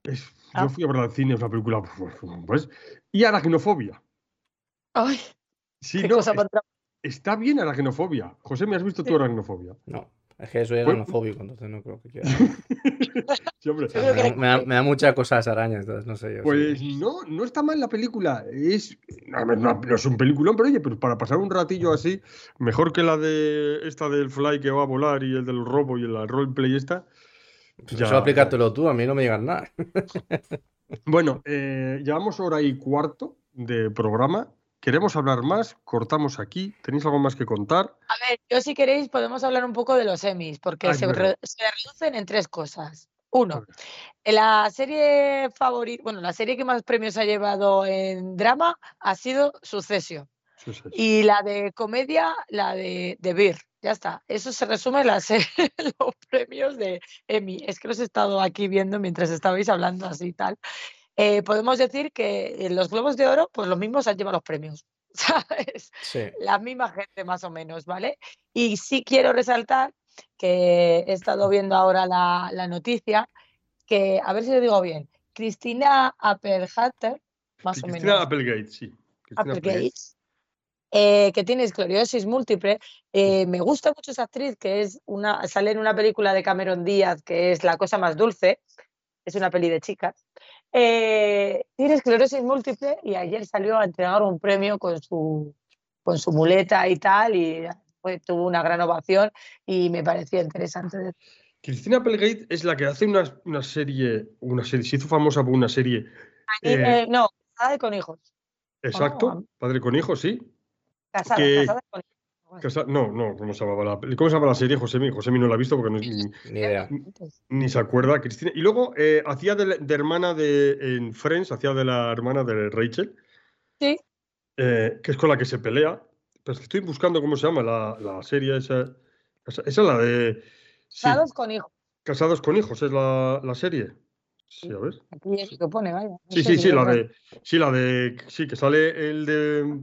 Es- Ah. Yo fui a ver al cine, es una película, pues, [laughs] pues, y aracnofobia. Ay, Sí, qué no, cosa es- está bien aracnofobia. José, ¿me has visto tu Sí. aracnofobia? No. Es que soy Pues- aranofóbico, entonces no creo que quiera. [laughs] Sí, me, que da, me da- me da muchas cosas arañas, entonces no sé yo. Pues sí. no, no está mal la película. Es, no, no es un peliculón, pero oye, pero para pasar un ratillo así, mejor que la de esta del Fly que va a volar y el del robo y el roleplay esta. Pues ya- eso aplicártelo tú, a mí no me digas nada. [laughs] Bueno, eh, llevamos hora y cuarto de programa. Queremos hablar más, cortamos aquí. ¿Tenéis algo más que contar? A ver, yo si queréis podemos hablar un poco de los Emmys, porque se, re- reducen en tres cosas. Uno, ver. la serie favorita, bueno, la serie que más premios ha llevado en drama ha sido sí. Y la de comedia, la de, de Beer. Ya está. Eso se resume en la [laughs] los premios de Emmy. Es que los he estado aquí viendo mientras estabais hablando así y tal. Eh, podemos decir que en los Globos de Oro, pues los mismos han llevado los premios. [laughs] ¿Sabes? Sí. la misma gente más o menos, ¿vale? Y sí quiero resaltar que he estado viendo ahora la, la noticia, que, a ver si lo digo bien, Cristina Appelhatter, más o Cristina menos, Applegate, sí. Cristina Applegate, eh, que tiene esclerosis múltiple. Eh, me gusta mucho esa actriz, que es una, sale en una película de Cameron Díaz, que es La cosa más dulce, es una peli de chicas. Eh, tiene esclerosis múltiple y ayer salió a entregar un premio con su, con su muleta y tal, y tuvo una gran ovación y me pareció interesante. Cristina Applegate es la que hace una, una serie, una serie, se hizo famosa por una serie. Eh, eh, no, casada con hijos. exacto, no. padre con hijo, sí. Casada, que- casada con hijos. No, no, ¿cómo se llamaba la, ¿cómo se llama la serie? Josemi, Josemi no la ha visto porque no- ni, [laughs] Ni idea. ni se acuerda. Cristina. Y luego eh, hacía de, hermana de en Friends, hacía de la hermana de Rachel, Sí, eh, que es con la que se pelea. Pero es que estoy buscando cómo se llama la, la serie esa. Esa es la de. sí, casados con hijos. Casados con hijos, es la, la serie. Sí, a ver. Aquí es lo que pone, vaya. Sí, sí, sí, la de. Sí, la de. Sí, que sale el de.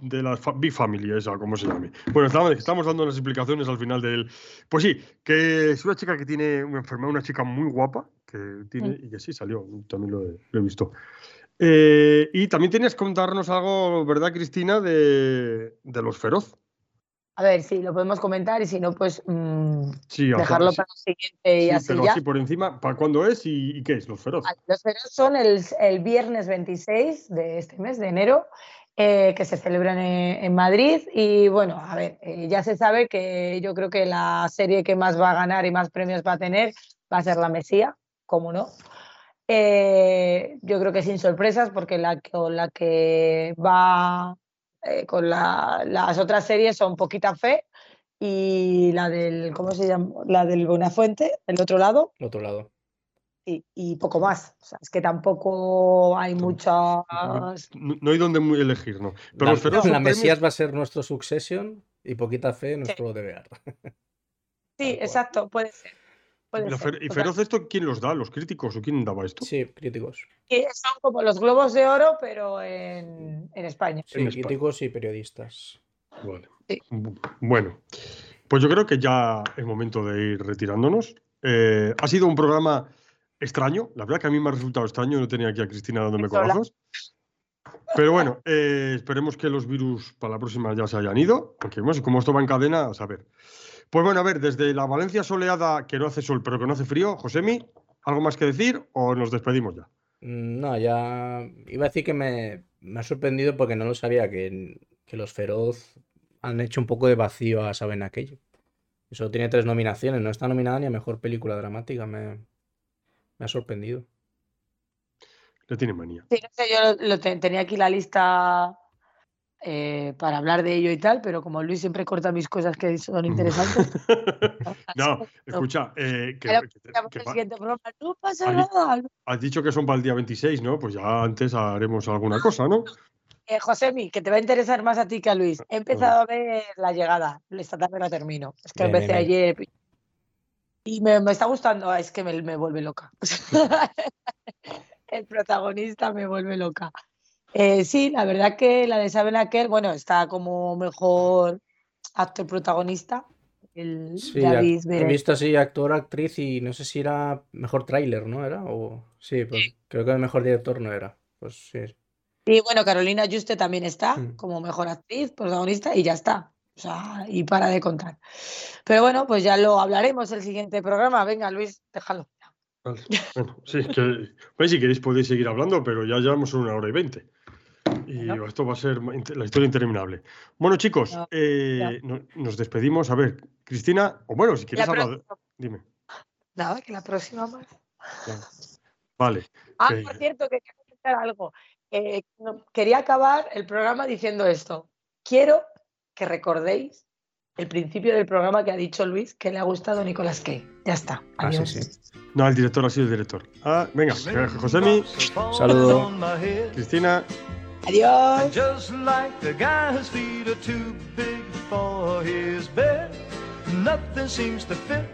De la Big Family, esa, como se llame. Bueno, estamos, estamos dando las explicaciones al final del. Pues sí, que es una chica que tiene una enfermedad, una chica muy guapa, que tiene, mm. y que sí salió, también lo he, visto. Eh, y también tienes que contarnos algo, ¿verdad, Cristina, de, de los feroz? A ver, sí, lo podemos comentar y si no, pues mm, dejarlo para el siguiente y así pero ya. Así por encima, ¿para cuándo es y, qué es? Los feroz. Los feroz son el, el, viernes 26 de este mes, de enero, eh, que se celebran en, Madrid. Y bueno, a ver, eh, ya se sabe que yo creo que la serie que más va a ganar y más premios va a tener va a ser La Mesía, como no. Eh, yo creo que sin sorpresas, porque la, la que va eh, con las otras series son Poquita Fe y la del, ¿cómo se llama? La del Buenafuente, el otro lado. El otro lado. Y, y poco más. O sea, es que tampoco hay muchas. No, hay donde elegir, ¿no? Pero la, la Mesías va a ser nuestro Succession y Poquita Fe nuestro DBR. [laughs] Sí, exacto, puede ser. ¿Y Feroz esto quién los da? ¿Los críticos o quién daba esto? Sí, críticos. son como los globos de oro, pero en, España. Sí, críticos y periodistas. Vale. Bueno, pues yo creo que ya es momento de ir retirándonos. Eh, ha sido un programa extraño. La verdad que a mí me ha resultado extraño. No tenía aquí a Cristina dándome corazos. Pero bueno, eh, esperemos que los virus para la próxima ya se hayan ido. Porque como esto va en cadena, a saber. Pues bueno, a ver, desde la Valencia soleada, que no hace sol, pero que no hace frío, Josemi, ¿algo más que decir o nos despedimos ya? Mm, no, ya iba a decir que me, ha sorprendido porque no lo sabía, que, los feroz han hecho un poco de vacío a Saben aquello. Eso tiene tres nominaciones, no está nominada ni a mejor película dramática, me, ha sorprendido. Le tiene manía. Sí, no sé, yo lo, tenía aquí la lista eh, para hablar de ello y tal, pero como Luis siempre corta mis cosas que son interesantes. [laughs] no, escucha, eh, que, no pasa nada. Has dicho que son para el día 26, ¿no? Pues ya antes haremos alguna cosa, ¿no? Eh, Josemi, que te va a interesar más a ti que a Luis. He empezado a ver la llegada, esta tarde la termino. Es que empecé ayer y me, está gustando, es que me, me vuelve loca. [laughs] el protagonista me vuelve loca. Eh, sí, la verdad que la de Saben Aquel, bueno, está como mejor actor protagonista. El sí, he visto así actor, actriz y no sé si era mejor tráiler, ¿no? Era o sí, pues creo que el mejor director no era. Pues sí. Y bueno, Carolina Juste también está mm. como mejor actriz, protagonista y ya está. O sea, y para de contar. Pero bueno, pues ya lo hablaremos el siguiente programa. Venga, Luis, déjalo. Bueno, sí, que, pues si queréis podéis seguir hablando, pero ya llevamos una hora y veinte. Y esto va a ser la historia interminable. Bueno, chicos, eh, nos despedimos. A ver, Cristina, o bueno, si quieres hablar, dime. Nada, que la próxima más. Vale. Ah, por cierto, que quiero comentar algo. Eh, quería acabar el programa diciendo esto. Quiero que recordéis el principio del programa que ha dicho Luis que le ha gustado Nicolás Kay. Ya está. Ah, Adiós. No, el director ha sido el director. Ah, venga, Josemi. Saludo. Cristina. Adiós. Just like the guy whose feet are too big for his bed, nothing seems to fit.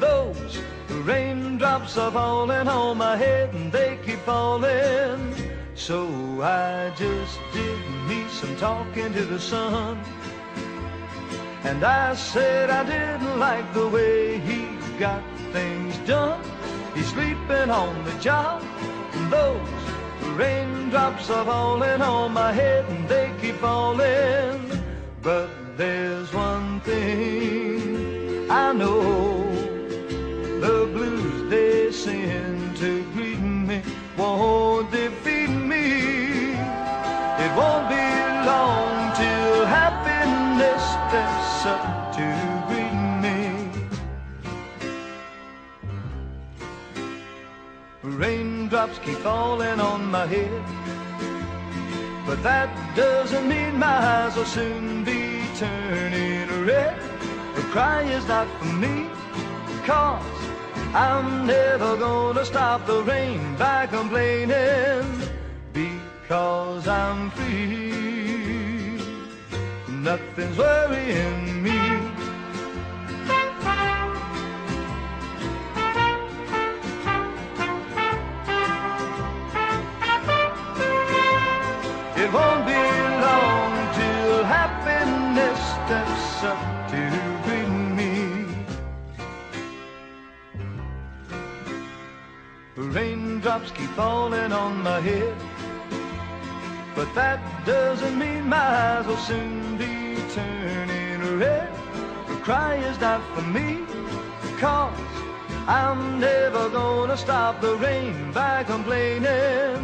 Those raindrops are falling on my head and they keep falling. So I just did me some talking to the sun. And I said I didn't like the way he got things done. He's sleeping on the job. And those Raindrops are falling on my head and they keep falling. But there's one thing I know. The blues they send to greet me won't Raindrops keep falling on my head. But that doesn't mean my eyes will soon be turning red. The cry is not for me, cause I'm never gonna stop the rain by complaining. Because I'm free, nothing's worrying me. substituted me. Raindrops keep falling on my head, but that doesn't mean my eyes will soon be turning red. The cry is not for me, cause I'm never gonna stop the rain by complaining,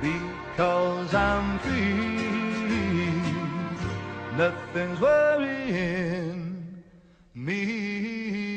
because I'm free nothing's worrying me.